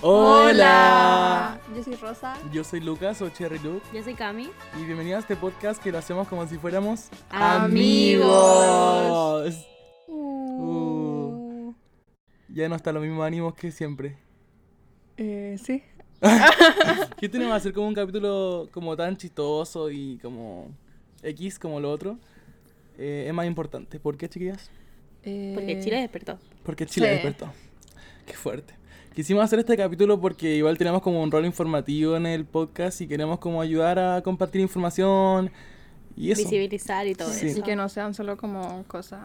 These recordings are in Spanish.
Hola. Yo soy Rosa. Yo soy Lucas o Cherry Luke Yo soy Cami. y bienvenidos a este podcast que lo hacemos como si fuéramos Amigos. Uh. Ya no está lo mismo ánimos que siempre. Eh, sí. ¿Qué tenemos que hacer como un capítulo como tan chistoso y como X como lo otro? Eh, es más importante. ¿Por qué, chiquillas? Eh, Porque Chile despertó. Porque Chile Sí. despertó. Qué fuerte. Quisimos hacer este capítulo porque igual tenemos como un rol informativo en el podcast y queremos como ayudar a compartir información y eso. Visibilizar y todo Sí. eso. Y que no sean solo como cosas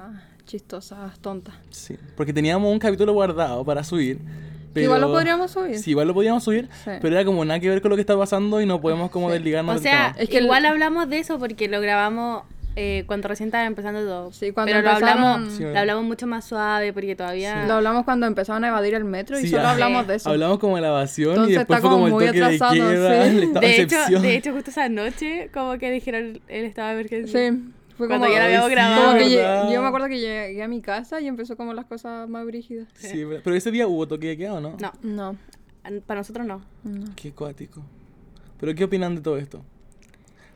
chistosas, tontas. Sí, porque teníamos un capítulo guardado para subir. Pero... igual lo podríamos subir. Sí, igual lo podíamos subir, Sí. pero era como nada que ver con lo que está pasando y no podemos como Sí. desligarnos O del sea, tema. Es que el- igual hablamos de eso porque lo grabamos eh, cuando recién estaba empezando todo. Sí, cuando Pero lo empezaron- hablamos, Sí, lo hablamos mucho más suave porque todavía... Lo hablamos cuando empezaron a evadir el metro y Sí, solo hablamos de eso. Hablamos como de la evasión Entonces y después está fue como el como muy toque de atrasado, queda, sí. el estado de, de, hecho, de hecho, justo esa noche como que dijeron el estado de emergencia. Sí. Fue Cuando como, ya lo habíamos grabado. yo me acuerdo que llegué a mi casa y empezó como las cosas más brígidas. Sí, pero ese día hubo toque de queda, ¿o no? No, No. para nosotros no. no. Qué cuático. ¿Pero qué opinan de todo esto?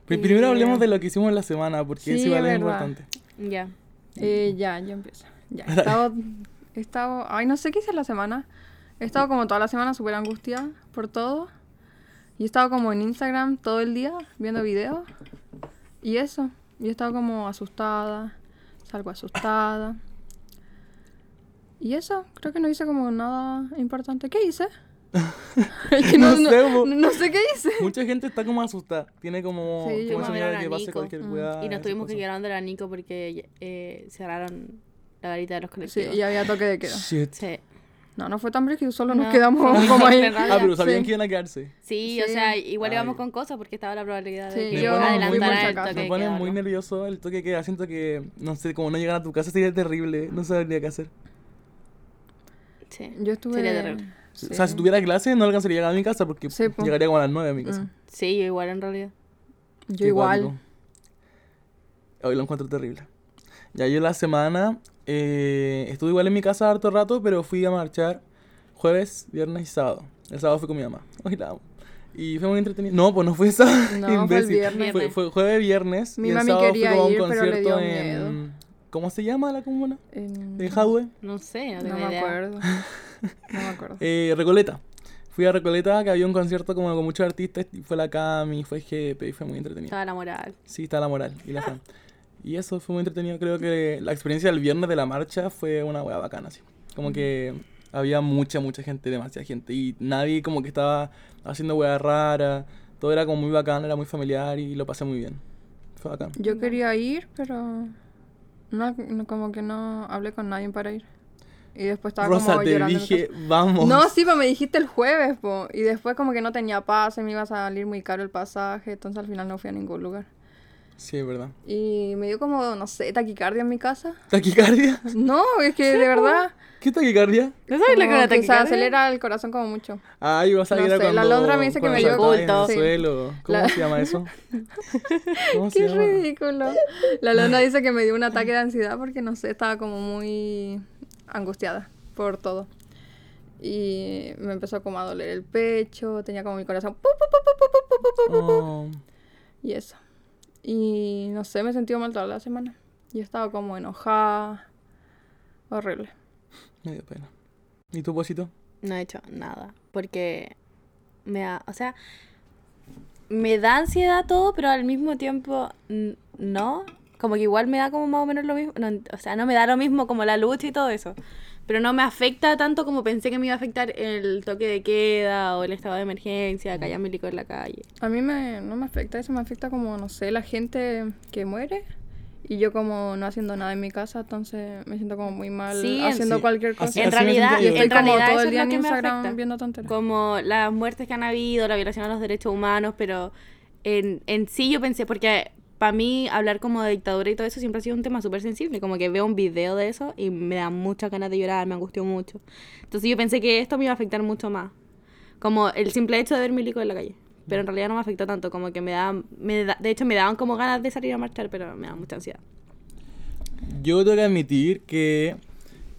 Pues primero hablemos de lo que hicimos en la semana, porque Sí, eso igual es importante. Ya. Eh, ya, yo empiezo. Ya, he estado, he estado, ay, no sé qué hice la semana. He estado como toda la semana súper angustiada por todo. Y he estado como en Instagram todo el día viendo videos. Y eso. Y he estado como asustada. Salgo asustada. Y eso, creo que no hice como nada importante. ¿Qué hice? Es que No no, sé, no- no sé qué hice. Mucha gente está como asustada. Tiene como, Sí, como fuimos ese a ver miedo a de que pase cualquier Mm. weá, Y nos tuvimos que quedar donde la Nico porque eh, cerraron la garita de los Sí, colectivos. y había toque de queda. Shit. Sí. No, no fue tan brígido, solo nos No. quedamos como ahí. Ah, pero sabían Sí. que iban a quedarse. Sí, o Sí. sea, igual íbamos Ay. con cosas porque estaba la probabilidad Sí, de que adelantaran el toque Me de pone queda, muy ¿no? nervioso el toque que queda. Siento que, no sé, como no llegar a tu casa sería terrible. No sabría qué hacer. Sí. Yo estuve. Sería terrible. Sí. O sea, si tuviera clase no alcanzaría a llegar a mi casa porque Sí, po. llegaría como a las 9 a mi casa. Mm, Sí, yo igual en realidad. Yo Qué igual. cuático. Hoy lo encuentro terrible. Ya yo la semana eh, estuve igual en mi casa harto rato, pero fui a marchar jueves, viernes y sábado. El sábado fui con mi mamá. Hoy la amo. Y fue muy entretenido. No, pues no fue el sábado. No, fue el viernes. Fue, fue jueves, viernes. Mi y el mami sábado quería fui a un ir, pero le concierto dio en. ¿Cómo se llama la comuna? En- En Jadwe. No sé, no me idea. acuerdo. No me acuerdo. Eh, Recoleta. Fui a Recoleta, que había un concierto como con muchos artistas. Y fue la Cami, fue GP, y fue muy entretenido. Estaba la moral. Sí, está la moral y la Fran. Y eso fue muy entretenido. Creo que la experiencia del viernes de la marcha fue una hueá bacana, sí. Como que había mucha, mucha gente, demasiada gente. Y nadie como que estaba haciendo hueá rara. Todo era como muy bacán, era muy familiar y lo pasé muy bien. Fue bacán. Yo quería ir, pero. No, no, como que no hablé con nadie para ir. Y después estaba Rosa, como te llorando. dije, vamos. No, sí, pero me dijiste el jueves, po. Y después como que no tenía pase, me iba a salir muy caro el pasaje, entonces al final no fui a ningún lugar. Sí, es verdad. Y me dio como, no sé, taquicardia en mi casa. ¿Taquicardia? No, es que de verdad. ¿Qué taquicardia? ¿No sabes lo que como era que se taquicardia? acelera el corazón como mucho. Ah, iba a salir No a sé, la cuando... Londra me dice que me dio-. Sí. suelo. ¿Cómo La- se llama eso? ¿Cómo se Qué llama? ridículo. La Lona dice que me dio un ataque de ansiedad porque no sé, estaba como muy angustiada por todo. Y me empezó como a doler el pecho, tenía como mi corazón. Y eso. Y no sé, me sentí mal toda la semana. Yo estaba como enojada. Horrible. Me dio pena. ¿Y tu posito? No he hecho nada. Porque me da. O sea, me da ansiedad todo, pero al mismo tiempo no. Como que igual me da como más o menos lo mismo. No, o sea, no me da lo mismo como la lucha y todo eso. Pero no me afecta tanto como pensé que me iba a afectar el toque de queda o el estado de emergencia, que haya milico en la calle. A mí me, no me afecta eso, me afecta como, no sé, la gente que muere. Y yo como no haciendo nada en mi casa, entonces me siento como muy mal Sí, haciendo sí. cualquier Así- cosa. En así realidad. Y estoy en como realidad todo eso el es día lo en que me Instagram afecta. viendo tonteras. Como las muertes que han habido, la violación a los derechos humanos, pero en, en sí yo pensé, porque para mí hablar como de dictadura y todo eso siempre ha sido un tema súper sensible, como que veo un video de eso y me da muchas ganas de llorar, me angustió mucho. Entonces yo pensé que esto me iba a afectar mucho más, como el simple hecho de ver milico en la calle. Pero en realidad no me afectó tanto, como que me da, me da, de hecho me daban como ganas de salir a marchar, pero me da mucha ansiedad. Yo tengo que admitir que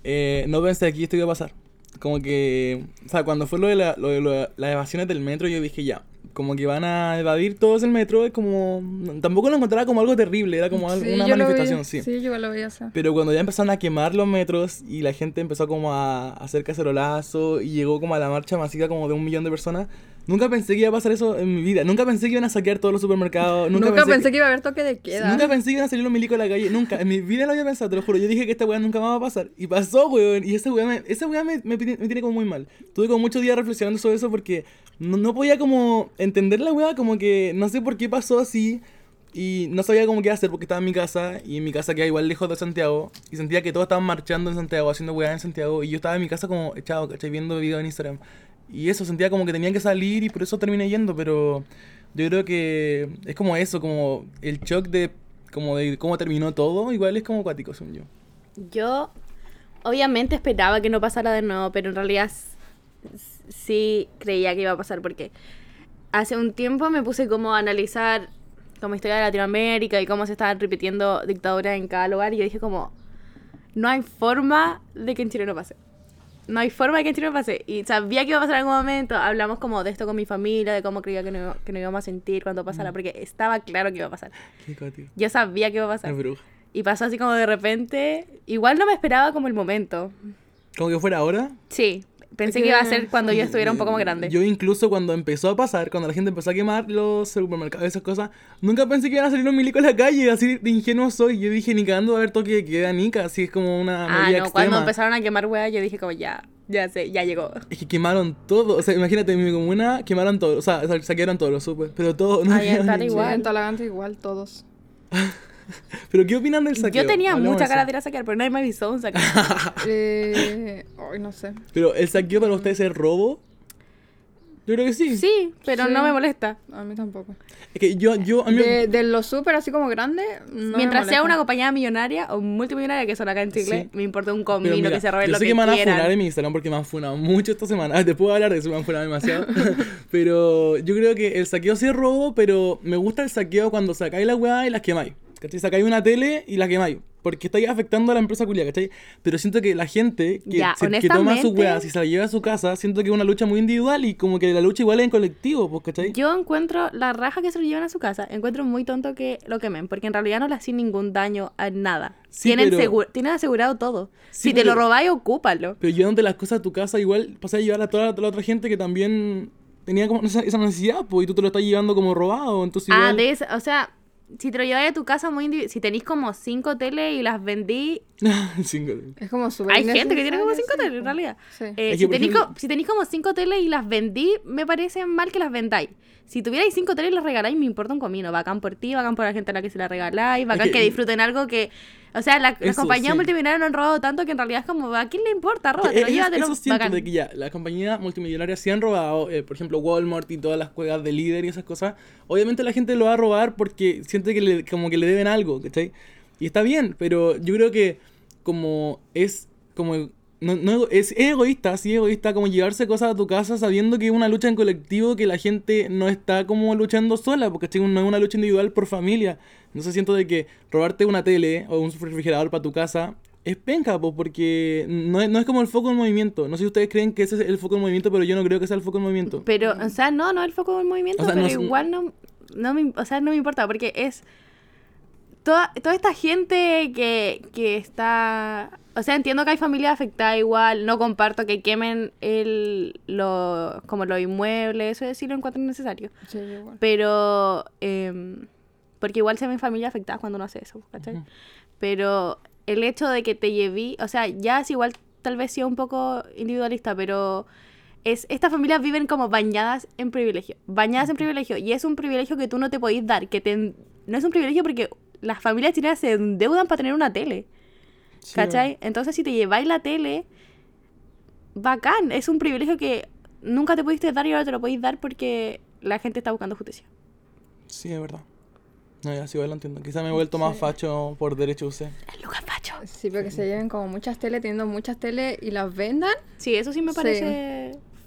eh, no pensé que esto iba a pasar. como que, o sea, cuando fue lo de, la, lo de lo de las evasiones del metro, yo dije ya, como que van a evadir todos el metro, es como, tampoco lo encontraba como algo terrible, era como Sí, una vi- manifestación, sí. Sí, yo lo veía así. Pero cuando ya empezaron a quemar los metros y la gente empezó como a hacer cacerolazo y llegó como a la marcha masiva como de un millón de personas, nunca pensé que iba a pasar eso en mi vida. Nunca pensé que iban a saquear todos los supermercados. Nunca, Nunca, pensé, que... iba a haber toque de queda. Nunca pensé que iban a salir los milicos a la calle, nunca. En mi vida lo había pensado, te lo juro. Yo dije que esta weá nunca más va a pasar. Y pasó, weón. Y esa weá me, esa weá me, me, tiene- me tiene como muy mal. Tuve como muchos días reflexionando sobre eso porque no, no podía como entender la weá, como que no sé por qué pasó así. Y no sabía cómo qué hacer porque estaba en mi casa y en mi casa queda igual lejos de Santiago. Y sentía que todos estaban marchando en Santiago, haciendo weá en Santiago. Y yo estaba en mi casa como echado, ¿cachai? Viendo videos en Instagram. Y eso, sentía como que tenía que salir y por eso terminé yendo. Pero yo creo que es como eso, como el shock de, como de cómo terminó todo. Igual es como acuático, según yo. Yo obviamente esperaba que no pasara de nuevo, pero en realidad sí creía que iba a pasar porque hace un tiempo me puse como a analizar como historia de Latinoamérica y cómo se estaban repitiendo dictaduras en cada lugar y yo dije como no hay forma de que en Chile no pase. No hay forma de que Chile no pase. Y sabía que iba a pasar en algún momento. Hablamos como de esto con mi familia, de cómo creía que no, que no íbamos a sentir cuando pasara, porque estaba claro que iba a pasar. Qué. Yo sabía que iba a pasar. Bruja. Y pasó así como de repente. Igual no me esperaba como el momento. Como que fuera ahora. Sí, pensé que iba a ser cuando yo estuviera un poco más grande. Yo incluso cuando empezó a pasar, cuando la gente empezó a quemar los supermercados y esas cosas, nunca pensé que iban a salir los milicos a la calle, así de ingenuo soy. Yo dije, ni cagando va a haber toque de queda, nica, así es como una ah, medida no, extrema. cuando empezaron a quemar weas, yo dije como ya, ya sé, ya llegó. Es que quemaron todo, o sea, imagínate, en mi comuna quemaron todo, o sea, sa- saquearon todo, lo supe, pero todo, no Ahí Sí, igual. en Talagante igual, todos. Pero ¿qué opinan del saqueo? Yo tenía Hablemos mucha de cara eso. de ir a saquear, pero nadie me avisó un saqueo. eh, ay, no sé. Pero el saqueo para ustedes es robo. Yo creo que sí. sí, pero Sí. no me molesta. A mí tampoco. Es que yo, yo, a mí, De, de los súper así como grandes, no me Mientras sea molesta. una compañía millonaria o multimillonaria que son acá en Chile, Sí. me importa un comino mira, que se roben yo lo sé que, que me van a funar en mi Instagram porque me han funado mucho esta semana. Después voy a hablar de eso, me han funado demasiado. pero yo creo que el saqueo sí es robo, pero me gusta el saqueo cuando sacáis la weá y las quemáis. ¿Cachai? Sacáis una tele y la quemáis. Porque estáis afectando a la empresa culia, ¿cachai? Pero siento que la gente que, Ya, se- que toma su weá, si se la lleva a su casa, siento que es una lucha muy individual y como que la lucha igual es en colectivo, pues, ¿cachai? Yo encuentro la raja que se lo llevan a su casa, encuentro muy tonto que lo quemen, porque en realidad no le hacen ningún daño a nada. Sí, tienen, pero- tienen asegurado todo. Sí, si te lo pero- robáis, ocúpalo. Pero llevándote las cosas a tu casa, igual pasas a llevar a toda, toda la otra gente que también tenía como esa, esa necesidad, pues, y tú te lo estás llevando como robado, entonces Ah, igual... de esa, o sea, si te lo lleváis a tu casa muy individual, si tenéis como cinco teles y las vendí, Cinco. Es como súper hay gente que tiene como cinco teles en realidad. Sí. Eh, si, tenéis ejemplo- co- si tenéis como cinco teles y las vendí, me parece mal que las vendáis. Si tuvierais cinco teles y las regaláis, me importa un comino. Bacán por ti, bacán por la gente a la que se la regaláis, bacán que- que, disfruten algo que... O sea, la- las Eso, compañías sí. multimillonarias no han robado tanto que en realidad es como, ¿a quién le importa? Róbatelo, es- llévatelo, Eso siento bacán. de que ya, las compañías multimillonarias sí han robado, eh, por ejemplo, Walmart y todas las juegas de líder y esas cosas. Obviamente la gente lo va a robar porque siente que le, como que le deben algo, ¿cachai? Y está bien, pero yo creo que como es como no, no, es, es egoísta, sí egoísta como llevarse cosas a tu casa sabiendo que es una lucha en colectivo, que la gente no está como luchando sola, porque ¿cachai? no es una lucha individual por familia. Entonces siento de que robarte una tele o un refrigerador para tu casa es penca, pues, porque no es, no es como el foco del movimiento. No sé si ustedes creen que ese es el foco del movimiento, pero yo no creo que sea el foco del movimiento. Pero, o sea, no, no es el foco del movimiento, O sea, pero no igual no, no me, o sea, no me importa, porque es toda, toda esta gente que, que está... O sea, entiendo que hay familias afectadas igual, no comparto que quemen el, lo, como los inmuebles, eso sí lo encuentro innecesario. Sí, igual. Pero, em, porque igual se ven familias afectadas cuando uno hace eso, ¿cachai? Pero el hecho de que te lleví, o sea, ya es igual, tal vez sea un poco individualista, pero es estas familias viven como bañadas en privilegio, bañadas en privilegio, y es un privilegio que tú no te podís dar, que te, no es un privilegio porque las familias chilenas se endeudan para tener una tele, Sí, ¿cachai? Entonces si te lleváis la tele, bacán, es un privilegio que nunca te pudiste dar y ahora te lo podéis dar porque la gente está buscando justicia. Sí, es verdad. No, ya sí, lo entiendo. Quizá me he vuelto más Sí. facho por derecho usted. El Lucas Pacho. Sí, pero que se lleven como muchas teles, teniendo muchas teles y las vendan. Sí, eso sí me Sí.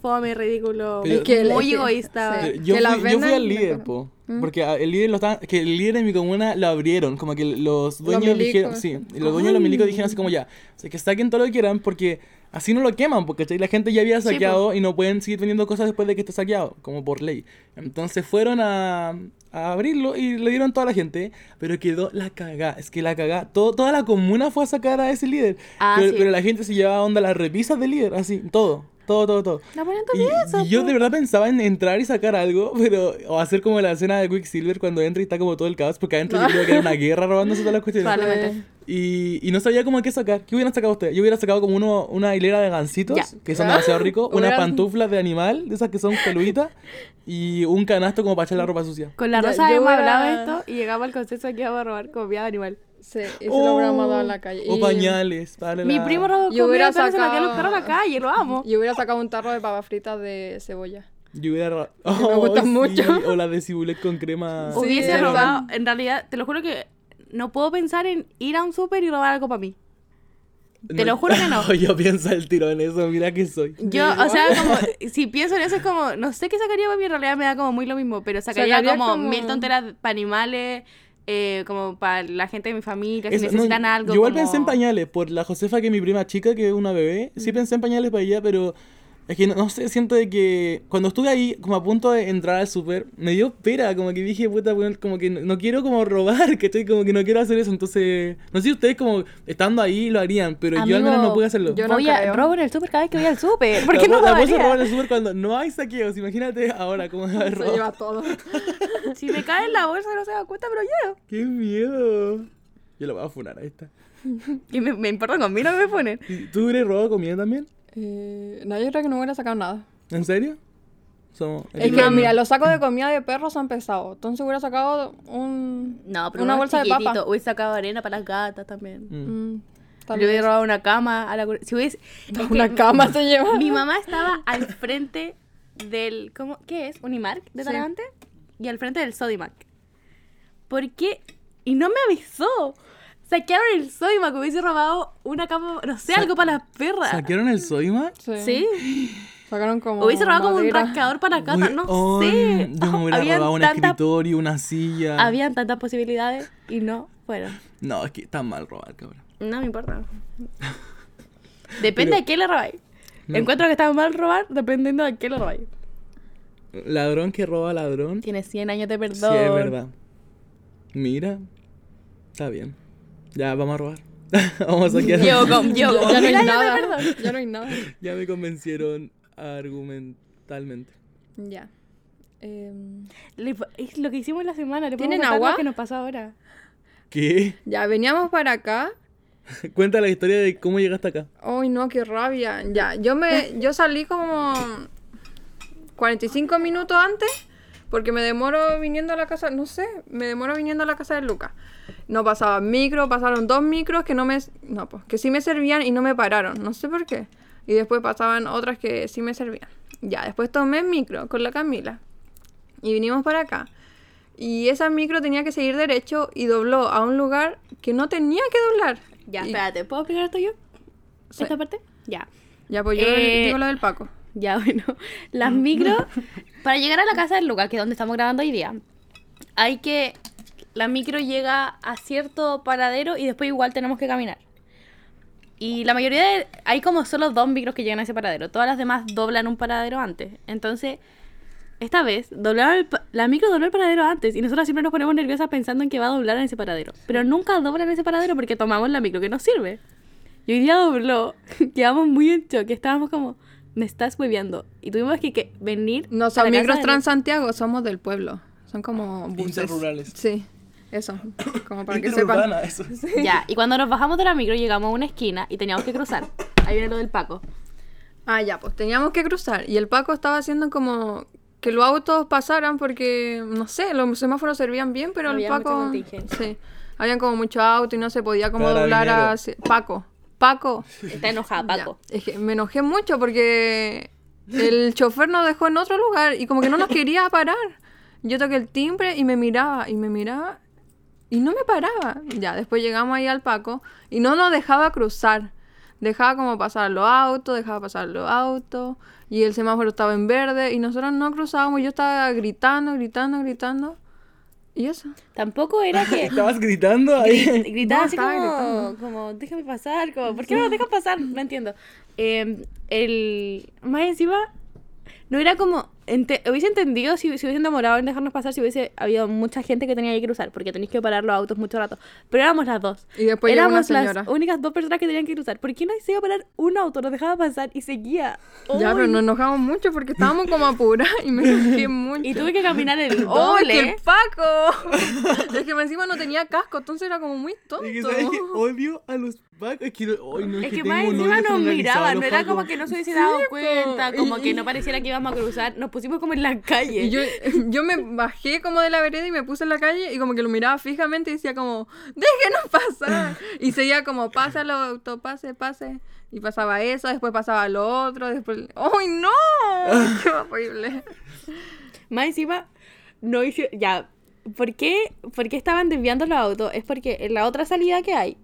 Fome, ridículo, Pero- Es que- muy es que- egoísta. sí. Yo, que fui, yo fui al líder, po. ¿Mm? Porque el líder lo estaban- que el líder en mi comuna lo abrieron. Como que los dueños milicos. dijeron. Sí, y los dueños de los milicos dijeron así como ya. O sea, que saquen todo lo que quieran porque así no lo queman, porque ¿cachai? la gente ya había Sí, po. saqueado y no pueden seguir vendiendo cosas después de que esté saqueado, como por ley. Entonces fueron a, a abrirlo y le dieron toda la gente, pero quedó la cagá. Es que la cagá, todo, toda la comuna fue a sacar a ese líder. Ah, pero, sí. pero la gente se llevaba onda las repisas del líder, así, todo. Todo, todo, todo. La ponen Y, también y yo de verdad pensaba en entrar y sacar algo, pero. O hacer como la escena de Quicksilver cuando entra y está como todo el caos, porque adentro yo creo que era una guerra robándose todas las cuestiones. Y, y no sabía cómo qué sacar. ¿Qué hubieran sacado ustedes? Yo hubiera sacado como uno, una hilera de gancitos, Ya. que son demasiado ricos, unas pantuflas de animal, de esas que son peluditas, y un canasto como para echar la ropa sucia. Con la rosa yo hemos voy a- hablado de esto y llegamos al consenso de que íbamos a robar comida de animal. Sí, y se lo hubiéramos dado en la calle. O Y- pañales. para Mi la- primo robó Yo hubiera se a los sacado- perros a la calle, lo amo. Yo hubiera sacado un tarro de papas fritas de cebolla. Yo hubiera. ro- me gustan sí, mucho. O la de cibulet con crema. Sí, Hubiese es robado, en realidad, te lo juro que no puedo pensar en ir a un súper y robar algo para mí. Te lo juro que no. yo pienso el tiro en eso, mira que soy. Yo, o sea, como, si pienso en eso es como, no sé qué sacaría para mí, en realidad me da como muy lo mismo, pero sacaría, Sacaría como, como- mil tonteras para animales, eh, como para la gente de mi familia, si Eso, no, necesitan yo algo. igual como- pensé en pañales, por la Josefa, que es mi prima chica, que es una bebé. Sí pensé en pañales para ella, pero es que no, no sé, siento de que cuando estuve ahí, como a punto de entrar al súper, me dio pena, como que dije, puta, como que no, no quiero como robar, ¿cachai? Como que no quiero hacer eso, entonces, no sé si ustedes como estando ahí lo harían, pero yo al menos no pude hacerlo. yo no voy a robo en el súper cada vez que voy al súper. ¿Por qué La- no robaría? robar en el súper cuando no hay saqueos, imagínate ahora cómo va a haber Se lleva todo. Si me cae en la bolsa no se da cuenta, pero yo. ¡Qué miedo! Yo lo voy a funar, ahí está. Y me, me importa con mí no me ponen. ¿Y ¿Tú hubieras robado comida también? Eh, no, yo creo que no hubiera sacado nada. ¿En serio? Es que, mira, los sacos de comida de perros son pesados. Entonces hubiera sacado un, No, pero una bolsa de chiquitito. papa. Hubiese sacado arena para las gatas también. Mm. Mm, Yo hubiera vez. robado una cama a la Si hubiese... Una cama se lleva. Mi mamá estaba al frente del... ¿cómo? ¿Qué es? ¿Unimark de Sí. Talagante? Y al frente del Sodimac. ¿Por qué? Y no me avisó. Saquearon el Sodimac. Hubiese robado una cama, no sé, Sa- algo para las perras. ¿Saquearon el Soyma? Sí. Sí. Sacaron como. Hubiese robado como un rascador para casa. No oh, sé. Yo me hubiera Habían robado un escritorio, una silla. Habían tantas posibilidades y no fueron. No, es que está mal robar, cabrón. No me importa. Depende Pero- de qué le robáis. No. Encuentro que está mal robar dependiendo de qué le robáis. Ladrón que roba ladrón. Tiene 100 años de Sí, perdón. es verdad. Mira. Está bien. Ya, vamos a robar. vamos a saquear. Llevo con, llevo como Ya no hay nada. perdón. Ya no hay nada. Ya me convencieron argumentalmente. Ya. Em, Le- Es lo que hicimos la semana. ¿Le ¿Tienen agua? lo que nos pasó ahora? ¿Qué? ya, veníamos para acá. Cuenta la historia de cómo llegaste acá. Ay, no, qué rabia. Ya, yo me yo salí como 45 minutos antes porque me demoro viniendo a la casa, no sé, me demoro viniendo a la casa de Lucas. No pasaba micro, pasaron dos micros que no me no, pues que sí me servían y no me pararon, no sé por qué. Y después pasaban otras que sí me servían. Ya, después tomé micro con la Camila y vinimos para acá. Y esa micro tenía que seguir derecho y dobló a un lugar que no tenía que doblar. Ya, Y- espérate. ¿Puedo explicar esto yo? Sí. ¿Esta parte? Ya. Ya, pues yo Eh, digo lo del Paco. Ya, bueno. Las micros, para llegar a la casa del Lucas, que es donde estamos grabando hoy día, hay que. La micro llega a cierto paradero y después igual tenemos que caminar. Y la mayoría de. Hay como solo dos micros que llegan a ese paradero. Todas las demás doblan un paradero antes. Entonces, esta vez, doblaron la micro dobló el paradero antes. Y nosotros siempre nos ponemos nerviosas pensando en que va a doblar en ese paradero. Pero nunca doblan ese paradero porque tomamos la micro que nos sirve. Y hoy día dobló. Quedamos muy en shock. Estábamos como, me estás hueveando. Y tuvimos que, que venir. No a son micros de- Transantiago, somos del pueblo. Son como buses. Interrurales. Sí, eso. Como para que sepan. Eso. Ya, y cuando nos bajamos de la micro llegamos a una esquina y teníamos que cruzar. Ahí viene lo del Paco. Ah, ya, pues teníamos que cruzar. Y el Paco estaba haciendo como que los autos pasaran porque, no sé, los semáforos servían bien, pero Había el Paco. Sí. Habían como mucho auto y no se podía como doblar así. Paco. Paco. Está enojada, Paco. Ya. Es que me enojé mucho porque el chofer nos dejó en otro lugar y como que no nos quería parar. Yo toqué el timbre y me miraba y me miraba y no me paraba. Ya, después llegamos ahí al Paco y no nos dejaba cruzar. Dejaba como pasar los autos, dejaba pasar los autos y el semáforo estaba en verde y nosotros no cruzábamos. Yo estaba gritando, gritando, gritando ¿Y eso? Tampoco era que Estabas gritando ahí. gri- gritaba No, así como, gritando. como, déjame pasar, como, ¿por qué no me dejas pasar? No entiendo. Eh, el, más encima, no era como, ente- hubiese entendido si, si hubiesen demorado en dejarnos pasar, si hubiese habido mucha gente que tenía que cruzar, porque tenéis que parar los autos mucho rato. Pero éramos las dos. Y después éramos las únicas dos personas que tenían que cruzar. ¿Por qué no se iba a parar un auto? Nos dejaba pasar y seguía. Ya, pero nos enojamos mucho porque estábamos como apuradas y me enojé mucho. Y tuve que caminar el ¡Oh, es que el Paco! es que encima no tenía casco, entonces era como muy tonto. Es que sabes que odio a los pacos. Es que, ay, no, es Es que, más encima nos miraban, no era como que no se hubiese dado cuenta, como Y- que no pareciera que íbamos a cruzar, nos pusimos como en la calle. Y yo, yo me bajé como de la vereda y me puse en la calle y como que lo miraba fijamente y decía como, déjenos pasar. Y seguía como, pásalo, auto, pase, pase. Y pasaba eso, después pasaba lo otro, después... ¡Ay, no! ¡Qué horrible! Más encima, no hice. Ya. ¿Por qué, ¿Por qué estaban desviando los autos? Es porque en la otra salida que hay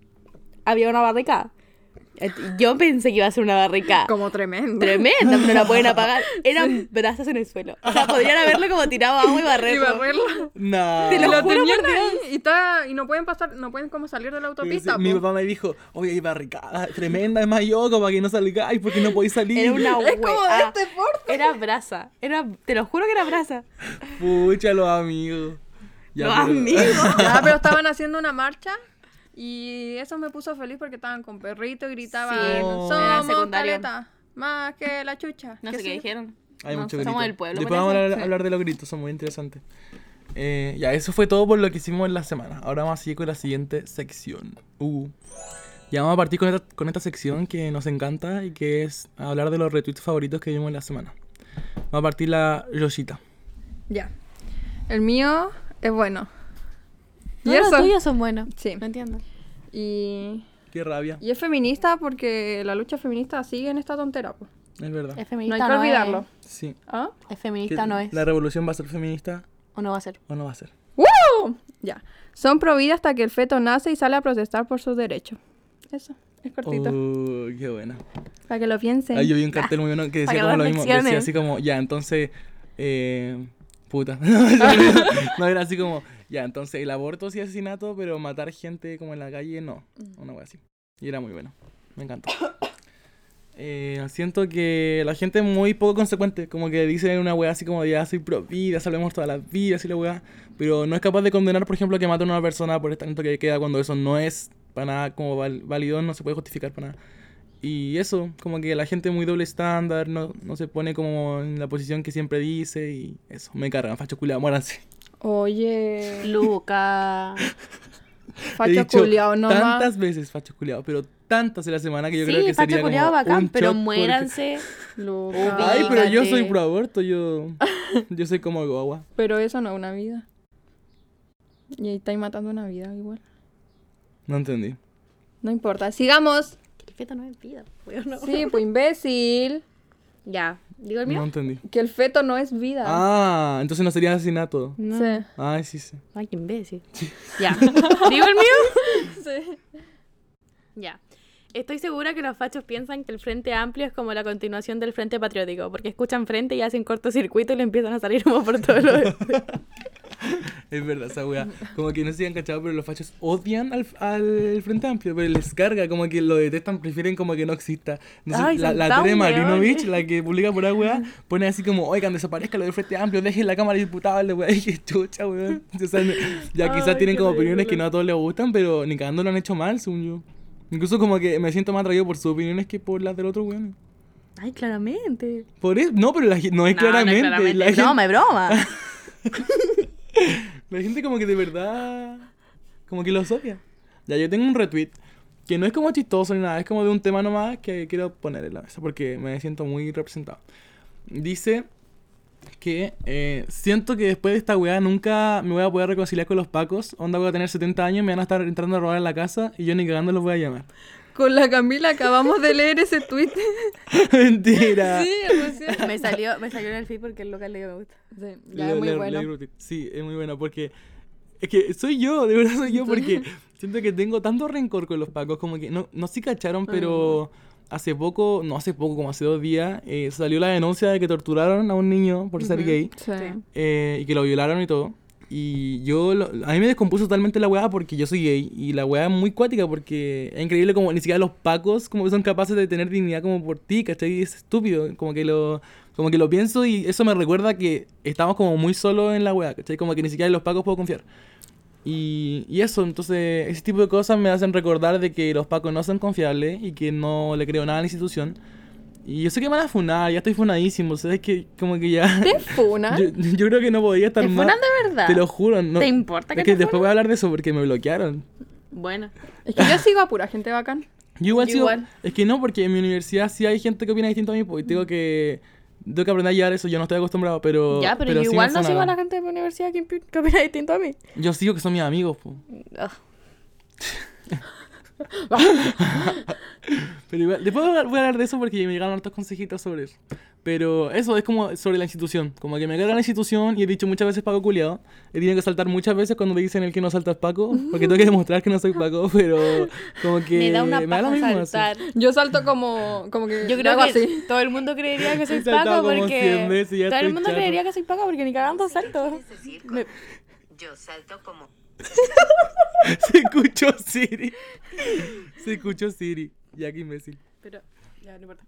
había una barricada. Eh, Yo pensé que iba a ser una barricada. Como tremendo. Tremenda, pero la pueden apagar. Eran brazos en el suelo. O sea, podrían haberle como tirado agua y Y barrerlo. barrerlo. No. Te Y lo lo juro tenían ahí y, está, y no pueden pasar, no pueden como salir de la autopista. Mi papá me dijo, oye, hay barricada tremenda, es más yo, para que no salgáis, porque no podéis salir. Era una Es como de wea. este porte. Era brasa. Era, te lo juro que era brasa. Pucha, los amigos. Ya, Los pero- amigos. Ya, pero estaban haciendo una marcha y eso me puso feliz porque estaban con perritos y gritaban, Sí, somos caleta, más que la chucha. No ¿Qué sé qué dijeron. Hay No, mucho Somos del pueblo. Después vamos a hablar, Sí. hablar de los gritos, son muy interesantes. Eh, ya, eso fue todo por lo que hicimos en la semana. Ahora vamos a seguir con la siguiente sección. Uh. Ya vamos a partir con esta, con esta sección que nos encanta y que es hablar de los retweets favoritos que vimos en la semana. Vamos a partir la Rosita. Ya. El mío es bueno. No, y los eso. tuyos son buenos. Sí. No entiendo. Y, Qué rabia. y es feminista porque la lucha feminista sigue en esta tontera. po. Es verdad. Es No feminista. hay que no olvidarlo. Sí. ¿Ah? Es, es Que feminista, no es. ¿La revolución va a ser feminista O no va a ser. o no va a ser? ¡Woo! Ya. Son pro vida hasta que el feto nace y sale a protestar por sus derechos. Eso. Es cortito. Oh, qué buena. Para que lo piensen. Ah, yo vi un cartel muy bueno que decía que como lo mismo. Decía así como, ya, entonces. Eh, puta. no, era así como, ya, entonces el aborto sí es asesinato, pero matar gente como en la calle no. Una wea así. Y era muy bueno. Me encantó. Eh, siento que la gente es muy poco consecuente. Como que dice una wea así como, ya soy pro vida, salvemos todas las vidas y la wea. Pero no es capaz de condenar, por ejemplo, que maten a una persona por el talento que queda cuando eso no es para nada como válido, no se puede justificar para nada. Y eso, como que la gente muy doble estándar, no, no se pone como en la posición que siempre dice y eso, me cargan, facho culiao, muéranse. Oye. Luca. Facho culiao nomás. tantas veces facho culiao, pero tantas en la semana que yo creo que sería facho culiado como bacán, un pero porque- muéranse. Luca. Ay, pero yo soy pro aborto, yo, yo soy como guagua. Pero eso no es una vida. Y ahí estáis matando una vida igual. No entendí. No importa. Sigamos. Feto no es vida, weón, no. Sí, pues imbécil. Ya. ¿Digo el No mío? entendí. Que el feto no es vida. Ah, entonces no sería asesinato. No. Sí. Ay, sí, sí. Ay, qué imbécil. Ya. ¿Digo el mío? Sí. Ya. Estoy segura que los fachos piensan que el Frente Amplio es como la continuación del Frente Patriótico, porque escuchan Frente y hacen cortocircuito y le empiezan a salir como por todos los... Es verdad, esa wea. Como que no se han cachado, pero los fachos odian al, al Frente Amplio, pero les carga, como que lo detestan, prefieren como que no exista. Ay, la, la Tere Marinovich, la que publica por ahí, wea, pone así como, oigan, desaparezca lo del Frente Amplio, dejen la Cámara de Diputados, la wea, y qué chucha, weón. O sea, ya quizás Ay, tienen como opiniones que no a todos les gustan, pero ni cagando lo han hecho mal, según yo. Incluso como que me siento más atraído por sus opiniones que por las del otro weón. Ay, claramente. Por eso, no, pero la, no es No, no es claramente. La, Broma, es broma. La gente como que de verdad como que los odia. Ya yo tengo un retweet que no es como chistoso ni nada, es como de un tema nomás que quiero poner en la mesa porque me siento muy representado. Dice que eh, siento que después de esta weá nunca me voy a poder reconciliar con los pacos. Onda voy a tener 70 años, me van a estar entrando a robar en la casa y yo ni cagando los voy a llamar. Con la Camila acabamos de leer ese tweet. Mentira. sí, recién. me, salió, me salió en el feed porque el local le me gusta. Sí, ya Le- es muy le- bueno. le. Sí, es muy bueno porque es que soy yo, de verdad soy yo porque siento que tengo tanto rencor con los pacos como que no no sí cacharon, pero hace poco, no hace poco, como hace dos días, eh, salió la denuncia de que torturaron a un niño por ser gay Sí. eh, y que lo violaron y todo. Y yo, lo- a mí me descompuso totalmente la weá porque yo soy gay. Y la weá es muy cuática porque es increíble como ni siquiera los pacos como son capaces de tener dignidad como por ti, ¿cachai? Es estúpido. Como que lo, como que lo pienso y eso me recuerda que estamos como muy solos en la weá, ¿cachai? Como que ni siquiera en los pacos puedo confiar. Y, y eso, entonces, ese tipo de cosas me hacen recordar de que los pacos no son confiables y que no le creo nada a la institución. Y yo sé que me van a funar, ya estoy funadísimo, ¿sabes? Que como que ya... ¿Te funan? Yo, yo creo que no podía estar ¿Te más. funan de verdad? Te lo juro, no. ¿Te importa que Es que te después voy a hablar de eso porque me bloquearon. Bueno. Es que yo sigo a pura gente bacán. Yo igual Yo sigo- igual. Es que no, porque en mi universidad sí hay gente que opina distinto a mí, y tengo que. Tengo que aprender a llevar eso, yo no estoy acostumbrado, pero. ya, pero, yo igual no sigo a la gente de mi universidad que, opina distinto a mí. Yo sigo que son mis amigos, pues. Pero igual, después voy a hablar de eso porque me llegaron hartos consejitos sobre eso. Pero eso es como sobre la institución. Como que me carga la institución y he dicho muchas veces Paco culiado. He tenido que saltar muchas veces cuando me dicen el que no salta es Paco. Porque tengo que demostrar que no soy Paco, pero como que. me da una da lo paja mismo así. saltar. Yo salto como, como que Yo creo que así. todo el mundo creería que soy Paco como 100 porque... todo el mundo chato. creería que soy Paco porque ni cagando salto. Me- yo salto como Se escuchó Siri. Se escuchó Siri. Ya que imbécil. Pero, ya, no importa.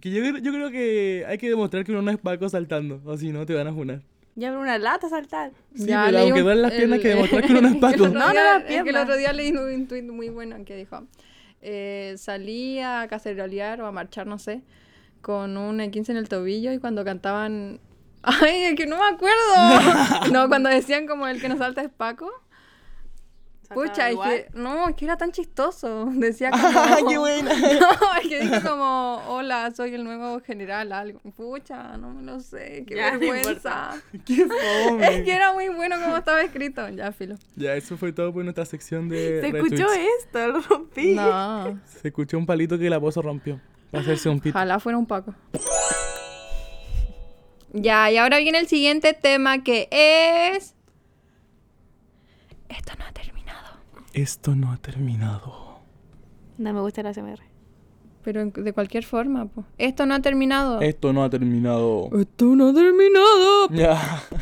Que yo, yo creo que hay que demostrar que uno no es Paco saltando. O si no, te van a funar. Ya abre una lata saltar. Sí, Ya pero aunque un- duelen las piernas, hay que el- demostrar que uno no es Paco. el No, no, las es que el piernas. otro día leí un tweet muy bueno que dijo: eh, Salí a cacerolear o a marchar, no sé, con un E15 en el tobillo y cuando cantaban. ¡Ay, es que no me acuerdo! no, cuando decían como el que nos salta es Paco. Pucha, es que, no, es que era tan chistoso. Decía como. ¡Qué buena! No, es que dije como, hola, soy el nuevo general, algo. Pucha, no me lo sé, qué Ya, vergüenza. ¡Qué fome! Es que era muy bueno como estaba escrito. Ya, filo. Ya, eso fue todo por nuestra sección de Se escuchó esto, lo rompí. No, Se escuchó un palito que la pozo rompió. Para hacerse un pito. ojalá fuera un Paco. Ya, y ahora viene el siguiente tema que es... Esto no terminado. Esto no ha terminado. No me gusta la SMR. Pero en- de cualquier forma, po. Esto no ha terminado. Esto no ha terminado. Esto no ha terminado. Ya.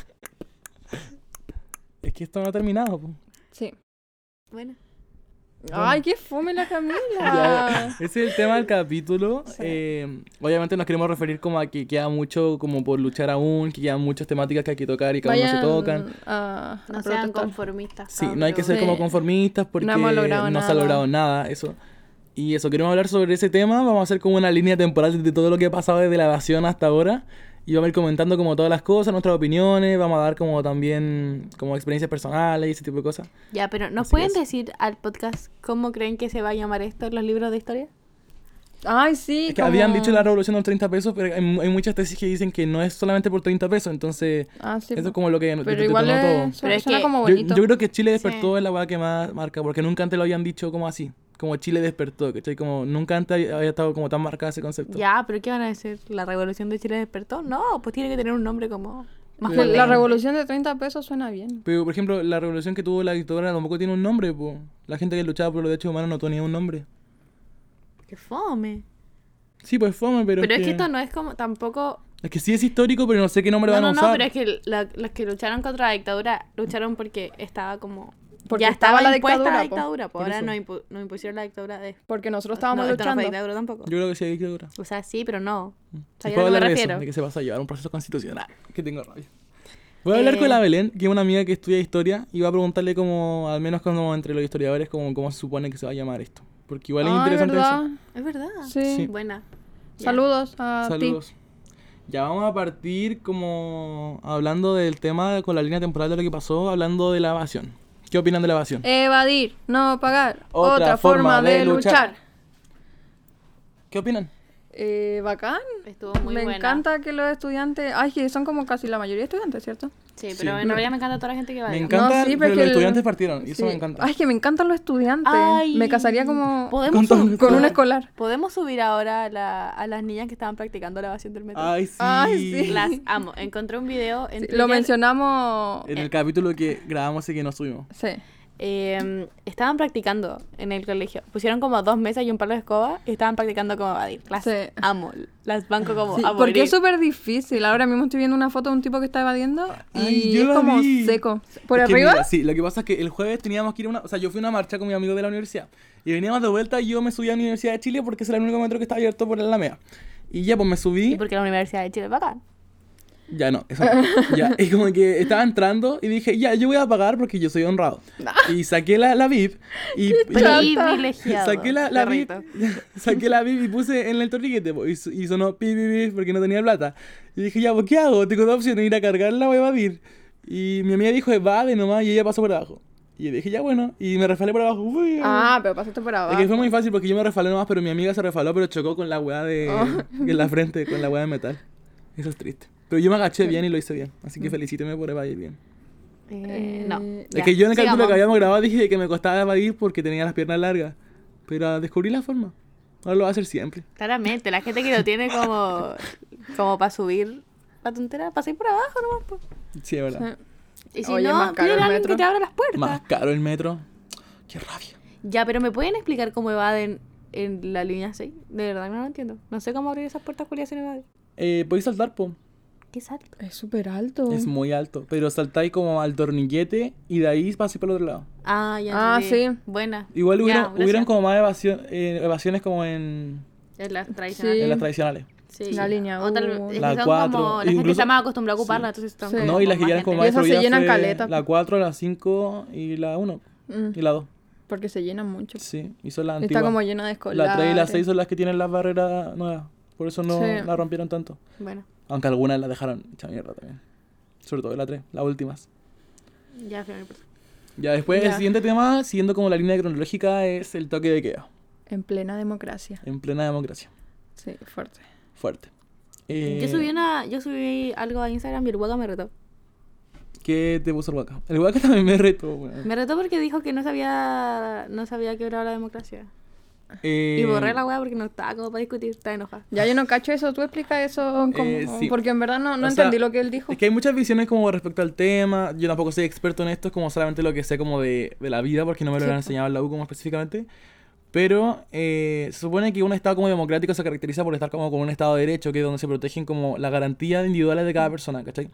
Es que esto no ha terminado. po. Sí. Bueno. Ay, qué fome la Camila. Ya, ese es el tema del capítulo. Eh, obviamente nos queremos referir como a que queda mucho como por luchar aún, que quedan muchas temáticas que hay que tocar y que aún no se tocan. a, No a sean protestar. conformistas. Sí, no hay que ser Sí. como conformistas porque No hemos logrado no se ha nada. logrado nada, eso. Y eso, queremos hablar sobre ese tema, vamos a hacer como una línea temporal de todo lo que ha pasado desde la evasión hasta ahora. Y vamos a ir comentando como todas las cosas, nuestras opiniones, vamos a dar como también como experiencias personales y ese tipo de cosas. Ya, pero ¿nos Así pueden es. decir al podcast cómo creen que se va a llamar esto en los libros de historia? Ay, sí. Es que como- habían dicho la revolución de los 30 pesos, pero hay, hay muchas tesis que dicen que no es solamente por 30 pesos, entonces Ah, sí. eso es como lo que Pero detonó igual todo. es, Pero es que como Yo, bonito. yo creo que Chile despertó Sí. es la weá que más marca, porque nunca antes lo habían dicho como así. Como Chile despertó, ¿cachai? Como nunca antes había estado como tan marcado ese concepto. Ya, pero ¿qué van a decir? ¿La revolución de Chile despertó? No, pues tiene que tener un nombre como más Pero- la revolución de 30 pesos suena bien. Pero, por ejemplo, la revolución que tuvo la dictadura tampoco tiene un nombre, po. La gente que luchaba por los derechos humanos no tenía un nombre. Qué fome. Sí, pues fome, pero, Pero, es que esto no es como tampoco... Es que sí es histórico, pero no sé qué nombre No, van a no, no, usar. pero es que la- los que lucharon contra la dictadura lucharon porque estaba como... Porque ya estaba estaba la impuesta dictadura, la po. dictadura, pues Por ahora eso. no, impu- no impusieron la dictadura de... Porque nosotros estábamos no, esto no fue luchando. dictadura tampoco. Yo creo que sí hay dictadura. O sea, sí, pero no. O Sí, sea, yo no me refiero. de que se pasa a llevar un proceso constitucional. Que tengo rabia. Voy a hablar Eh. con la Belén, que es una amiga que estudia historia, y voy a preguntarle como, al menos como entre los historiadores, como cómo se supone que se va a llamar esto. Porque igual es Ah, interesante ¿verdad? eso. Es verdad. Sí. Sí. Buena. Ya. Saludos a Saludos. Ya vamos a partir como hablando del tema con la línea temporal de lo que pasó, hablando de la evasión. ¿Qué opinan de la evasión? Evadir, no pagar. Otra Otra, forma forma, de de luchar. luchar. ¿Qué opinan? Eh, bacán. Estuvo muy me buena. encanta que los estudiantes. Ay, que son como casi la mayoría de estudiantes, ¿cierto? Sí, Sí. pero en realidad me encanta toda la gente que va. Me ahí. encanta, sí, pero es los el- estudiantes partieron, y eso Sí. me encanta. Ay, que me encantan los estudiantes. Ay. Me casaría como ¿Podemos Con todo- subir- con un escolar. Podemos subir ahora a, la- a las niñas que estaban practicando la evasión del metro. Ay, sí. Ay, sí. Las amo. Encontré un video en Sí, lo mencionamos. En el capítulo que grabamos y que no subimos. Sí. Eh, estaban practicando en el colegio. Pusieron como dos mesas y un palo de escoba y estaban practicando como evadir. Las Sí. amo. Las banco como Sí, a porque es súper difícil. Ahora mismo estoy viendo una foto de un tipo que está evadiendo Ay, y yo es como vi. seco. ¿Por Es arriba? mira, sí, lo que pasa es que el jueves teníamos que ir a una. O sea, yo fui a una marcha con mi amigo de la universidad. Y veníamos de vuelta y yo me subí a la Universidad de Chile porque es el único metro que está abierto por la Alameda. Y ya, pues me subí. Y porque la Universidad de Chile es bacán. Ya no, eso no. ya, y como que estaba entrando y dije, ya, yo voy a pagar porque yo soy honrado. Y saqué la, la VIP y, y- Privilegiado. saqué la, la VIP, saqué la VIP y puse en el torniquete y, y sonó pi, pi, pi, porque no tenía plata. Y dije, ya, pues ¿qué hago? Tengo dos opciones, ir a cargarla o evadir. Y mi amiga dijo, evade nomás y ella pasó por abajo. Y dije, ya bueno, y me resbalé por abajo. Uy, Ah, pero pasaste por es abajo. que fue muy fácil porque yo me resbalé nomás, pero mi amiga se resbaló, pero chocó con la weá de. en la frente, con la weá de metal. Eso es triste. Pero yo me agaché bien y lo hice bien. Así que felicíteme por evadir bien. Eh, no. Eh, es que yo en el capítulo sigamos. que habíamos grabado dije que me costaba evadir porque tenía las piernas largas. Pero descubrí la forma. Ahora lo voy a hacer siempre. Claramente, la gente que lo tiene como, como para subir la tontera, para ir por abajo nomás. po. Sí, es verdad. Y si Oye, no, más caro el alguien metro. que te abra las puertas. Más caro el metro. Qué rabia. Ya, pero ¿me pueden explicar cómo evaden en la línea 6? De verdad no lo entiendo. No sé cómo abrir esas puertas culiadas sin evadir. Eh, podéis saltar, po. ¿Qué salto? Es súper alto. Es muy alto. Pero saltáis como al torniquete y de ahí pasáis por el otro lado. Ah, ya Ah, entendí. sí. Buena. Igual Ya, hubieron, gracias. hubieron como más evasión- eh, evasiones como en, Es la tradicional. Sí. en las tradicionales. Sí. La línea O tal- es que La son cuatro, como- La gente incluso- está más acostumbrada a ocuparla, sí. entonces están Sí. como No, y las que más ya como gente. Y más esas se llenan caleta. La 4, la 5 y la 1. Mm, Y la 2. porque se llenan mucho. Sí, y son las Está antiguas. como llena de escolares. La 3 y la 6 son las que tienen las barreras nuevas. Por eso no Sí. la rompieron tanto. Bueno, Aunque algunas las dejaron hecha mierda también. Sobre todo la 3, las últimas. ya. Ya después, el siguiente tema, siguiendo como la línea cronológica, es el toque de queda. En plena democracia. En plena democracia. Sí, fuerte. Fuerte. Eh, Yo subí una, yo subí algo a Instagram y el hueca me retó. ¿Qué te puso el Waka? El Waka también me retó, weón. Me retó porque dijo que no sabía, no sabía quebrar la democracia. Eh, Y borré la weá porque no estaba como para discutir, estaba enojada. Ya yo no cacho eso, tú explica eso como- Eh, sí. porque en verdad no, no sea, entendí lo que él dijo. Es que hay muchas visiones como respecto al tema. Yo tampoco soy experto en esto, es como solamente lo que sé como de, de la vida, porque no me lo Sí, han enseñado en la U como específicamente. Pero eh, se supone que un estado como democrático se caracteriza por estar como con un estado de derecho, que es donde se protegen como las garantías individuales de cada persona, ¿cachai?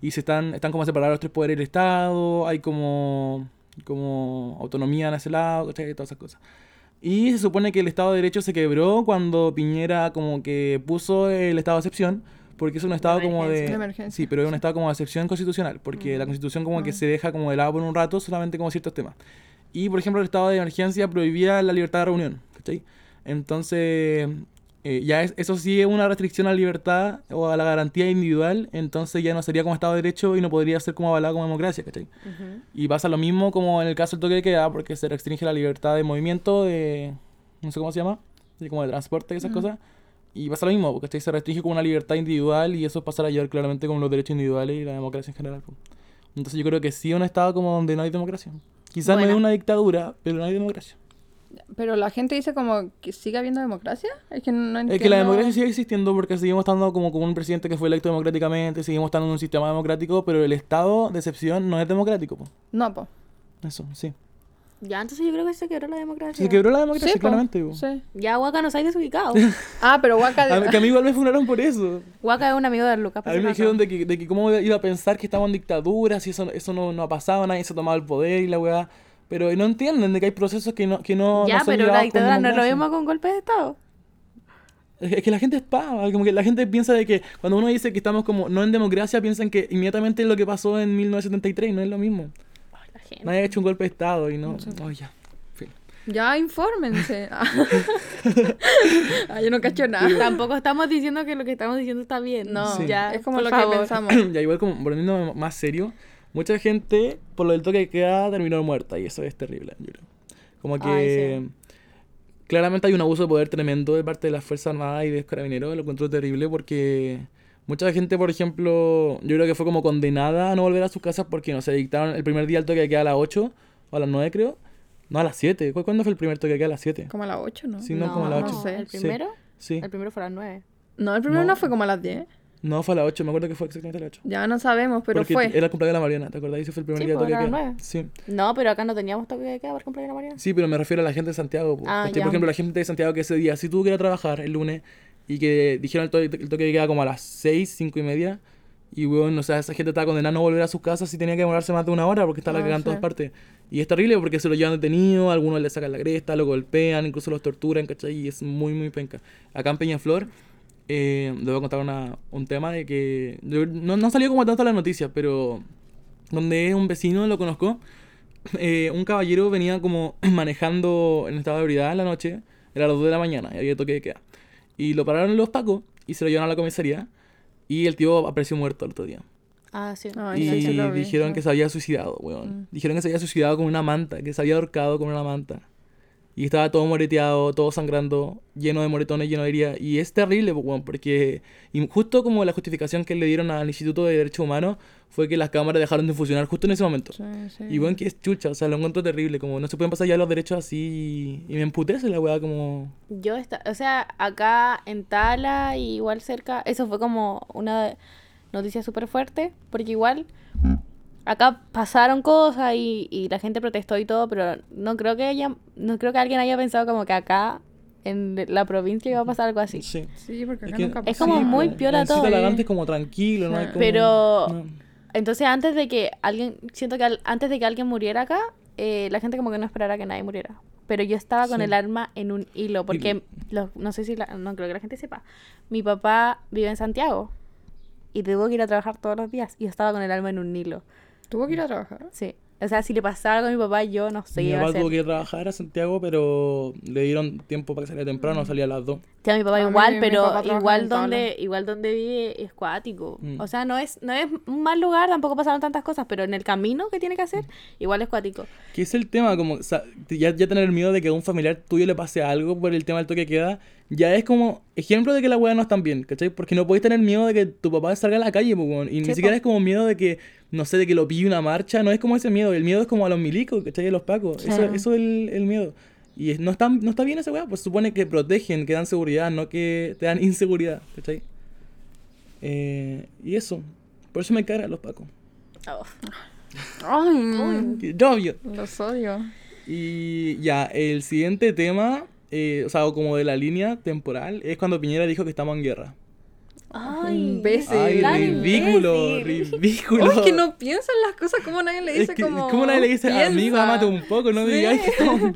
Y se están, están como separados los tres poderes del Estado, hay como, como autonomía en ese lado, ¿cachai? Todas esas cosas. Y se supone que el Estado de Derecho se quebró cuando Piñera como que puso el estado de excepción, porque es un estado como de... emergencia. De emergencia. Sí, pero es un estado como de excepción constitucional, porque la constitución como que se deja como de lado por un rato solamente como ciertos temas. Y, por ejemplo, el estado de emergencia prohibía la libertad de reunión, ¿cachai? Entonces, eh, ya es- eso sí es una restricción a la libertad o a la garantía individual, entonces ya no sería como estado de derecho y no podría ser como avalado como democracia, ¿cachai? Y pasa lo mismo como en el caso del toque de queda, porque se restringe la libertad de movimiento, de. no sé cómo se llama, de como de transporte y esas cosas. Y pasa lo mismo, porque se restringe como una libertad individual y eso pasa a llevar claramente como los derechos individuales y la democracia en general. Entonces yo creo que sí un estado como donde no hay democracia. Quizás no es una dictadura, pero no hay democracia. Pero la gente dice como que sigue habiendo democracia. Es que no entiendo. Es que la democracia sigue existiendo porque seguimos estando como con un presidente que fue electo democráticamente, seguimos estando en un sistema democrático, pero el estado de excepción no es democrático. po. No, po. Eso, sí. Ya, entonces yo creo que se quebró la democracia. Se quebró la democracia, Sí, claramente. po. Sí. Ya, Waka nos hay desubicado. Ah, pero Waka. A mí- que a mí igual me funaron por eso. Waka es un amigo de Lucas. por A mí me dijeron de que, de que cómo iba a pensar que estaba en dictadura, si eso, eso no, no ha pasado, nadie se ha tomado el poder y la weá. Pero no entienden de que hay procesos que no, que no, Ya, no son pero la dictadura no es lo mismo con golpe de Estado. Es que la gente es pava, como que la gente piensa de que cuando uno dice que estamos como no en democracia, piensan que inmediatamente es lo que pasó en 1973, no es lo mismo. Ay, la gente. Nadie ha hecho un golpe de Estado y no... Oh, ya. Fin. Ya, infórmense. Ah, Ah, yo no cacho nada. Tampoco estamos diciendo que lo que estamos diciendo está bien. No, Sí. ya, es como por lo favor. que pensamos. ya igual como volviendo más serio, mucha gente por lo del toque de queda terminó muerta y eso es terrible, yo creo. Como que Ay, sí. claramente hay un abuso de poder tremendo de parte de las Fuerzas Armadas y de los carabineros, lo encuentro terrible porque mucha gente, por ejemplo, yo creo que fue como condenada a no volver a sus casas porque no se dictaron el primer día el toque de queda a las 8 o a las 9 creo. No, a las 7. ¿Cu- ¿Cuándo fue el primer toque de queda a las 7? Como a las 8, ¿no? Sí, no, como a las no 8. sé. ¿El Sí. primero? Sí. El primero fue a las 9. No, el primero no, No. fue como a las 10. No, fue a las 8, me acuerdo que fue exactamente a las 8. Ya no sabemos, pero Porque fue. era el cumpleaños de la Mariana, ¿te acordás? Ese fue el primer Sí, día de pues, toque de queda. Sí. No, pero acá no teníamos toque de queda por cumpleaños de la Mariana. Sí, pero me refiero a la gente de Santiago. po. Ah, ya. Por ejemplo, la gente de Santiago que ese día sí tuvo que ir a trabajar el lunes y que dijeron el toque, el toque de queda como a las 6, 5 y media. Y, weón, o sea, esa gente estaba condenada a no volver a sus casas si tenía que demorarse más de una hora porque estaba Ah, la cagada en sí. todas partes. Y es terrible porque se lo llevan detenido, algunos le sacan la cresta, lo golpean, incluso los torturan, ¿cachai? Y es muy, muy penca. Acá en Peñaflor, eh, les voy a contar una, un tema de que yo- no, no salió como tanto en las noticias, pero donde es un vecino, lo conozco, eh, un caballero venía como manejando en estado de ebriedad en la noche, era las 2 de la mañana, y había toque de queda. Y lo pararon los pacos y se lo llevaron a la comisaría y el tío apareció muerto el otro día. Ah, sí. Y sí, sí lo vi, dijeron que se había suicidado, weón. Dijeron que se había suicidado con una manta, que se había ahorcado con una manta. Y estaba todo moreteado, todo sangrando, lleno de moretones, lleno de heridas. Y es terrible, pues, porque justo como la justificación que le dieron al Instituto de Derechos Humanos fue que las cámaras dejaron de funcionar justo en ese momento. Sí, sí. Y bueno, que es chucha, o sea, lo encuentro terrible, como no se pueden pasar ya los derechos así y, me emputece la weá como... Yo, esta, o sea, acá en Tala, y igual cerca, eso fue como una noticia súper fuerte, porque igual acá pasaron cosas y, y la gente protestó y todo, pero no creo que haya, no creo que alguien haya pensado como que acá en la provincia iba a pasar algo así. Sí. Sí, porque Es acá que- nunca Es pasó. como muy po, piola todo, Lagante eh. es como tranquilo, no hay Sí. como... Pero- no. Entonces, antes de que alguien, siento que al- antes de que alguien muriera acá, eh, la gente como que no esperara que nadie muriera. Pero yo estaba con Sí. el arma en un hilo, porque los- no sé si, la- no creo que la gente sepa. Mi papá vive en Santiago y tuvo que ir a trabajar todos los días y yo estaba con el arma en un hilo. Tuvo que ir a trabajar. Sí. O sea, si le pasaba algo a mi papá, yo no sé Mi qué iba a papá tuvo que ir a trabajar a Santiago, pero le dieron tiempo para que saliera temprano, salía a las 2. Sí, a mi papá A mí, igual, mi pero papá igual donde, igual donde vive es cuático. Mm. O sea, no es, no es un mal lugar, tampoco pasaron tantas cosas, pero en el camino que tiene que hacer, igual es cuático. Que es el tema, como o sea, ya, ya tener miedo de que a un familiar tuyo le pase algo por el tema del toque queda, ya es como ejemplo de que las weas no están bien, ¿cachai? Porque no podéis tener miedo de que tu papá salga a la calle, weón. Y Sí, ni siquiera es como miedo de que, no sé, de que lo pille una marcha, no es como ese miedo. El miedo es como a los milicos, ¿cachai? A los pacos. Eso, eso es el, el miedo. Y no, está, no está bien esa wea, pues supone que protegen, que dan seguridad, no que te dan inseguridad, ¿cachai? Eh, y eso. Por eso me cargan los pacos. Oh. Ay, no. Que- Obvio. Los odio. Y ya, el siguiente tema, eh, o sea, como de la línea temporal, es cuando Piñera dijo que estamos en guerra. Ay, Imbécil. Ay, tan ridículo, imbécil. ridículo. Oh, es que no piensan las cosas como nadie le Es dice que, como... ¿Cómo nadie le dice, amigo, piensa. amate un poco? No me Sí. digáis que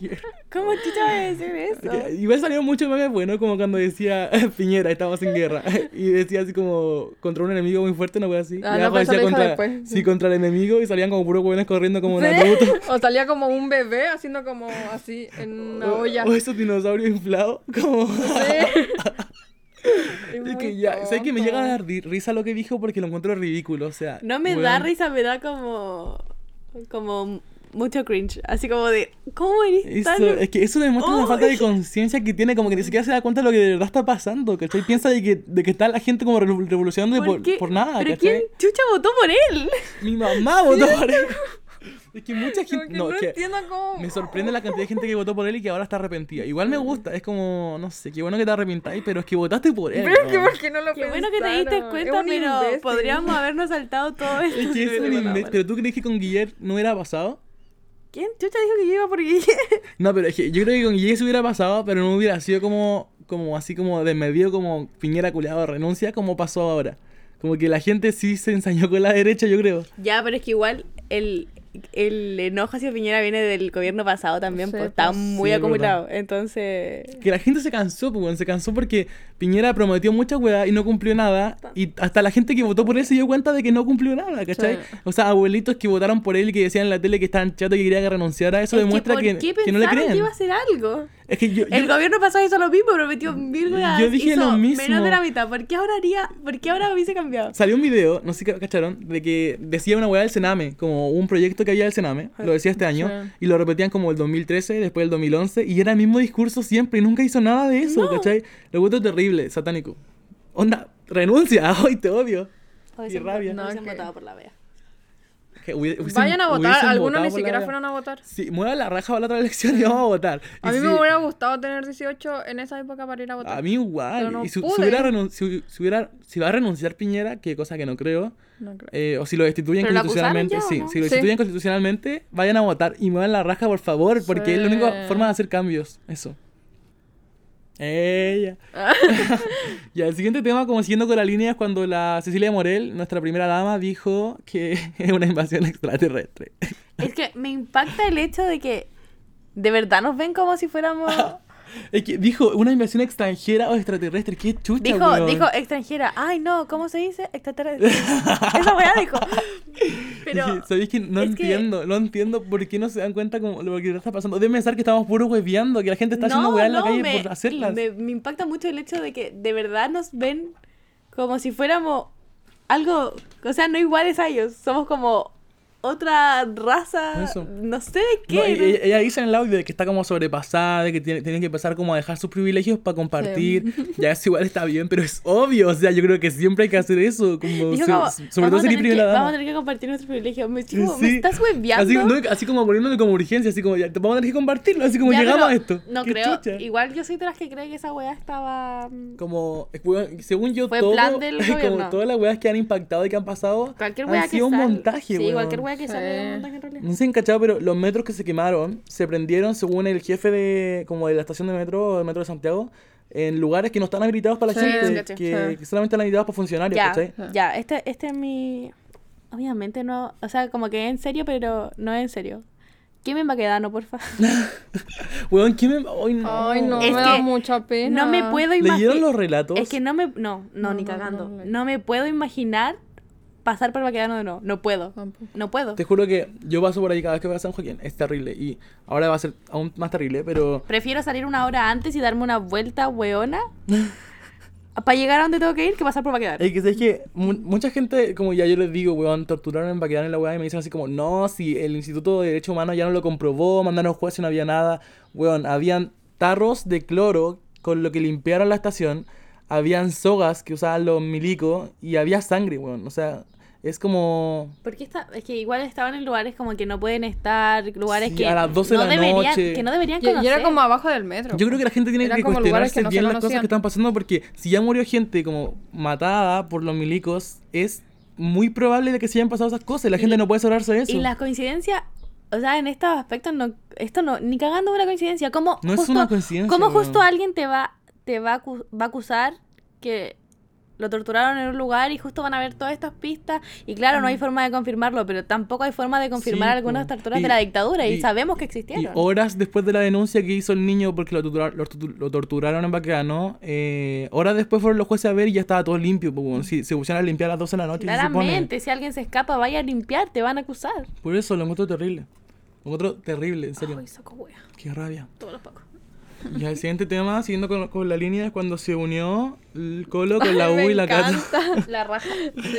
guerra. ¿Cómo chucha va a decir eso? Igual salieron muchos memes buenos, como cuando decía Piñera, estamos en guerra. Y decía así como, contra un enemigo muy fuerte, una wea así. Ah, y no, decía contra, después. sí, contra el enemigo, y salían como puros hueones corriendo como Sí. Naruto. O salía como un bebé haciendo como así en una olla. O esos dinosaurios inflados, como... Sí. Es que ya, ¿sabes que me llega a dar ri- risa lo que dijo porque lo encuentro ridículo? O sea, No me da risa, me da como. como mucho cringe. Así como de. ¿Cómo eres Eso, tan.? es que eso demuestra una ¡Ay! falta de conciencia que tiene, como que ni siquiera se da cuenta de lo que de verdad está pasando, ¿cachai? Piensa de que, de que está la gente como revo- revolucionando por, por nada, ¿Pero ¿cachai? quién chucha votó por él? Mi mamá votó por él. Es que mucha gente. que No, no, es que entiendo cómo... me sorprende la cantidad de gente que votó por él y que ahora está arrepentida. Igual me gusta, es como, no sé, qué bueno que te arrepentáis, pero es que votaste por él. Pero es que ¿no? ¿por qué no lo Qué bueno que te diste cuenta, pero imbécil. podríamos habernos saltado todo esto. Es que es un imbécil. Pero tú crees que con Guillermo no hubiera pasado? ¿Quién chucha dijo que yo iba por Guille? No, pero es que yo creo que con Guille se hubiera pasado, pero no hubiera sido como, como así como de medio, como Piñera culiado renuncia, como pasó ahora. Como que la gente sí se ensañó con la derecha, yo creo. Ya, pero es que igual el, el enojo hacia Piñera viene del gobierno pasado también, Sí, pues está pues, muy sí, acumulado. Entonces. Que la gente se cansó, pues, se cansó porque Piñera prometió mucha weá y no cumplió nada. Y hasta la gente que votó por él se dio cuenta de que no cumplió nada, ¿cachai? Sí. O sea, abuelitos que votaron por él y que decían en la tele que estaban chatos y que querían que renunciara, eso es demuestra que, que, ¿por qué que no le creen. que iba a hacer algo? Es que yo, El yo- gobierno pasado hizo lo mismo, prometió mil weas. Yo dije hizo lo mismo. Menos de la mitad. ¿Por qué ahora haría? ¿Por qué ahora hubiese cambiado? Salió un video, no sé si cacharon, de que decía una weá del Sename, como un proyecto que había del Sename, lo decía este año, Sí. y lo repetían como el 2013, después el 2011, y era el mismo discurso siempre, y nunca hizo nada de eso, ¿cachai? Lo encuentro terrible, satánico. Onda, renuncia, hoy te odio. Hoy Y se rabia. hoy se han No, votado por la wea. Que hubi- hubiesen- Vayan a votar. Algunos ni la siquiera fueron a votar. Sí, mueva la raja para la otra elección y vamos a votar. Y A mí me hubiera gustado tener 18 en esa época para ir a votar. A mí igual. Pero no y si, si hubiera renun- si, si hubiera- si va a renunciar Piñera, que cosa que no creo, No creo. eh, o si lo destituyen ¿Pero lo acusaron constitucionalmente, ya sí, no? si lo Sí. destituyen constitucionalmente, vayan a votar y muevan la raja, por favor, porque es la única forma de hacer cambios. Eso. Ella. ya, el siguiente tema, como siguiendo con la línea, es cuando la Cecilia Morel, nuestra primera dama, dijo que es una invasión extraterrestre. Es que me impacta el hecho de que de verdad nos ven como si fuéramos... Es que dijo una invasión extranjera o extraterrestre. Qué chucha, Dijo, weón. dijo extranjera. Ay, no, ¿cómo se dice? Extraterrestre. Esa weá dijo. Pero ¿Sabéis que no que- entiendo? No entiendo por qué no se dan cuenta como lo que está pasando. Deben pensar que estamos puro hueveando, que la gente está haciendo weá en la calle me, por hacerlas. Me, me impacta mucho el hecho de que de verdad nos ven como si fuéramos algo, o sea, no iguales a ellos. Somos como otra raza, Eso. no sé qué. ¿no? ella, ella dice en el audio de que está como sobrepasada, de que tiene, tienen que empezar como a dejar sus privilegios para compartir. Ya eso igual está bien, pero es obvio. O sea, yo creo que siempre hay que hacer eso. Como, Dijo so- como, sobre todo ser que- Vamos a tener que compartir nuestros privilegios. Me, ¿me Sí. estás hueveando? Así, no, así como poniéndole como urgencia, así como ya, vamos a tener que compartirlo, así como Ya, llegamos a esto. No creo. chucha. Igual yo soy de las que cree que esa weá estaba. mm, Como, según yo, Fue todo, plan del como todas las weas que han impactado y que han pasado Cualquier han weá que sido un montaje, Sí, cualquier weá que Sí. sale de un montaje en realidad. No sé si han cachado, pero los metros que se quemaron se prendieron según el jefe de como de la estación de metro, del metro de Santiago, en lugares que no están habilitados para la Sí, gente, que, Sí. que solamente están habilitados para funcionarios, Ya, ¿cachai? ya, este, este es mi... Obviamente no, o sea, como que es en serio, pero no es en serio. ¿Quién me va a quedar, no, porfa? Weón, ¿quién me...? Ay, no. Ay, no, Es me da mucha pena. No me puedo ¿Leyeron imaginar... los relatos? Es que no me... No, no, No, ni no, cagando. no, No, no. me puedo imaginar pasar por Baquedano de nuevo. No puedo. No puedo. Te juro que yo paso por ahí cada vez que voy a San Joaquín. Es terrible. Y ahora va a ser aún más terrible, pero... Prefiero salir una hora antes y darme una vuelta weona para llegar a donde tengo que ir que pasar por Baquedano. Es que, es que mu- mucha gente, como ya yo les digo, weón, torturaron en Baquedano en la weá y me dicen así como, no, si el Instituto de Derecho Humano ya no lo comprobó, mandaron jueces y no había nada. Weón, habían tarros de cloro con lo que limpiaron la estación, habían sogas que usaban los milicos y había sangre, weón. O sea, es como... Porque está, es que igual estaban en lugares como que no pueden estar, lugares Sí, que, a las 12 de no la deberían, noche. que no deberían Y, conocer. y era como abajo del metro. Yo creo que la gente tiene que como cuestionarse que no bien las cosas que están pasando porque si ya murió gente como matada por los milicos, es muy probable de que se hayan pasado esas cosas y la Y gente no puede cerrarse de eso. Y las coincidencias, o sea, en estos aspectos, no, esto no, ni cagando una coincidencia. ¿Cómo No es una coincidencia, ¿Cómo weón. justo alguien te va, te va, a va a acusar que lo torturaron en un lugar y justo van a ver todas estas pistas? Y claro, no hay forma de confirmarlo, pero tampoco hay forma de confirmar Sí, algunas torturas Y- de la dictadura y, y- sabemos que Y existieron. horas después de la denuncia que hizo el niño porque lo, tortura- lo tortu- lo torturaron en Baqueano, eh, horas después fueron los jueces a ver y ya estaba todo limpio. Si se pusieron a limpiar a las 12 de la noche. Claramente, si alguien se escapa, vaya a limpiar, te van a acusar. Por eso lo encuentro terrible. Lo encuentro terrible, en serio. Ay, saco Qué rabia. todos los pacos. Y el siguiente tema, siguiendo con, con la línea, es cuando se unió el Colo con la U y la Cata. La raja.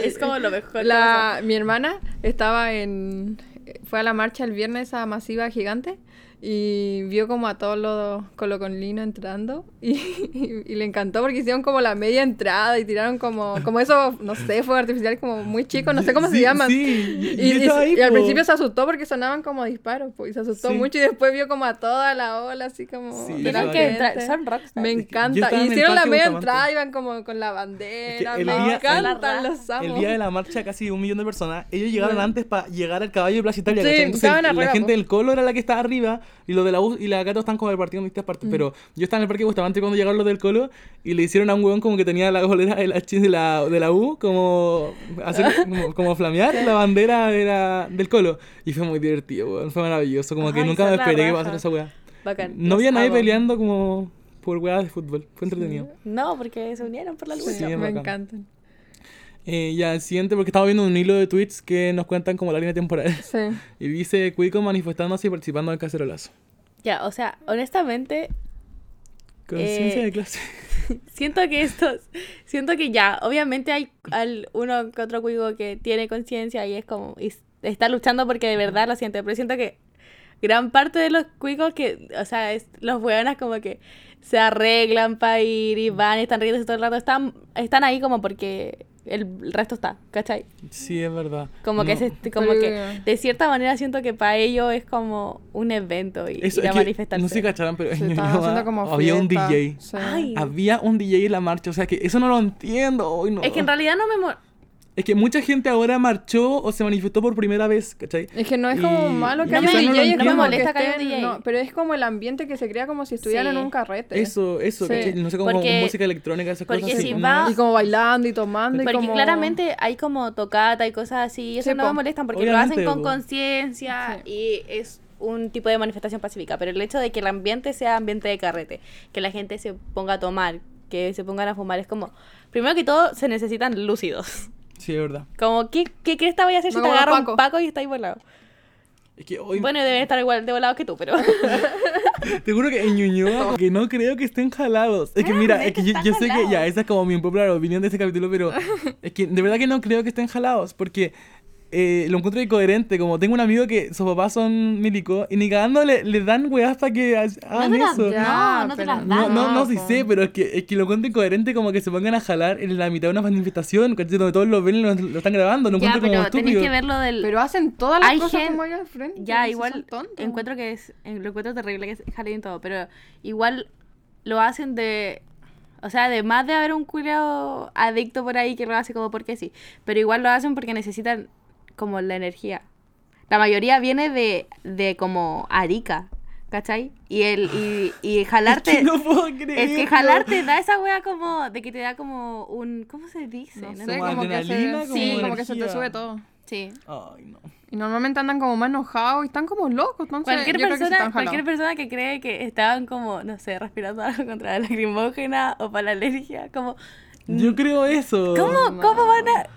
Es como lo mejor. La, mi hermana estaba en... Fue a la marcha el viernes esa masiva gigante y vio como a todos los colocolinos entrando y, y, y le encantó porque hicieron como la media entrada y tiraron como, como eso, no sé, fuego artificial como muy chico, no sé cómo se llaman. Sí, Y, y, yo y- estaba ahí, y al po. principio se asustó porque sonaban como disparos, pues, y se asustó Sí. mucho y después vio como a toda la ola así como que son. Me encanta. Y hicieron la media entrada, iban como con la bandera. el me día- encantan, el- los amo. El día de la marcha, casi un millón de personas, ellos llegaron Bueno. antes para llegar al caballo de Plaza Italia. Sí, ¿cachai? Entonces, estaban la arriba, gente po. del Colo era la que estaba arriba y los de la U y la Cato están como repartidos en distintas Mm. partes. Pero yo estaba en el Parque Bustamante cuando llegaron los del Colo y le hicieron a un huevón como que tenía la bolera de la, de la, de la U, como, hacer, como, como flamear la bandera de la- del Colo. Y fue muy divertido, weón. Fue maravilloso. Como que nunca me esperé que pasara esa weá. Bacán. No había nadie peleando como por weas de fútbol. Fue entretenido. No, porque se unieron por la lucha. Sí, me bacán. encantan. Eh, ya, el siguiente, porque estaba viendo un hilo de tweets que nos cuentan como la línea temporal. Sí. Y dice Cuico manifestándose y participando en el cacerolazo. Ya, o sea, honestamente, Conciencia Eh, de clase. siento que estos, siento que ya, obviamente hay al uno que otro cuigo que tiene conciencia y es como, y está luchando porque de verdad lo siente, pero siento que gran parte de los cuicos que, o sea, es, los hueonas como que se arreglan para ir y van y están riéndose todo el rato, están, están ahí como porque el resto está, ¿cachai? Sí, es verdad. Como que, se, como Pero- que de cierta manera siento que para ellos es como un evento y, Eso, ir a manifestarse. no sé si cacharon, pero en Ñuñoa como había un. DJ. Sí. Ay. Había un DJ en la marcha, o sea que eso no lo entiendo. Hoy no. Es que en realidad no me... Es que mucha gente ahora marchó o se manifestó por primera vez, ¿cachai? Es que no es como Y- malo que No haya DJ, no es me como molesta que que haya estén- DJ. no, pero es como el ambiente que se crea como si estuvieran Sí. en un carrete. Eso, eso, Sí. ¿cachai? No sé, como Porque- música electrónica, esas porque cosas. así, si como va- Y como bailando y tomando y Porque como... claramente hay como tocata y cosas así, y eso Sí, no po. me molestan porque Obviamente, lo hacen con po. conciencia Sí. y es un tipo de manifestación pacífica, pero el hecho de que el ambiente sea ambiente de carrete, que la gente se ponga a tomar, que se pongan a fumar, es como, primero que todo, se necesitan lúcidos. Sí, es verdad. Como, ¿qué, qué cresta voy a hacer si te agarra un pacos. paco y está ahí volado? Es que hoy, Bueno, deben estar igual de volados que tú, pero... te juro que en Ñuñoa, que no creo que estén jalados. Es que Ah, mira, de es que yo, están yo sé que jalados. ya, esa es como mi popular opinión de este capítulo, pero es que de verdad que no creo que estén jalados, porque eh, lo encuentro incoherente. Como tengo un amigo que sus papás son milicos y ni cagando le, le dan weas para que ha- hagan te las eso. dan. No, no te las No, dan. no, no, sí po. sé, pero es que, es que lo encuentro incoherente como que se pongan a jalar en la mitad de una manifestación. Donde todos lo ven y lo, lo están grabando, lo ya, encuentro como pero tenéis estúpido. que del... Pero hacen todas las Hay cosas gen- como al frente. Ya, sí igual encuentro que es, eh, lo encuentro terrible que es jalen y todo, pero igual lo hacen de, o sea, además de haber un culiao adicto por ahí que lo hace como porque sí, pero igual lo hacen porque necesitan como la energía. La mayoría viene de, de como Arica, ¿cachai? Y el, y, y jalarte, Es que no puedo creer. es que jalarte da esa wea como, de que te da como un, ¿cómo se dice? No No sé. Como como que, se, como sí, como que se te energía. sube todo. Sí. Ay, no. Y normalmente andan como más enojados y están como locos. Entonces, Cualquier yo creo que sí persona, están cualquier persona que cree que estaban como, no sé, respirando algo contra la lacrimógena o para la alergia, como, Yo creo eso. ¿cómo, cómo van a...?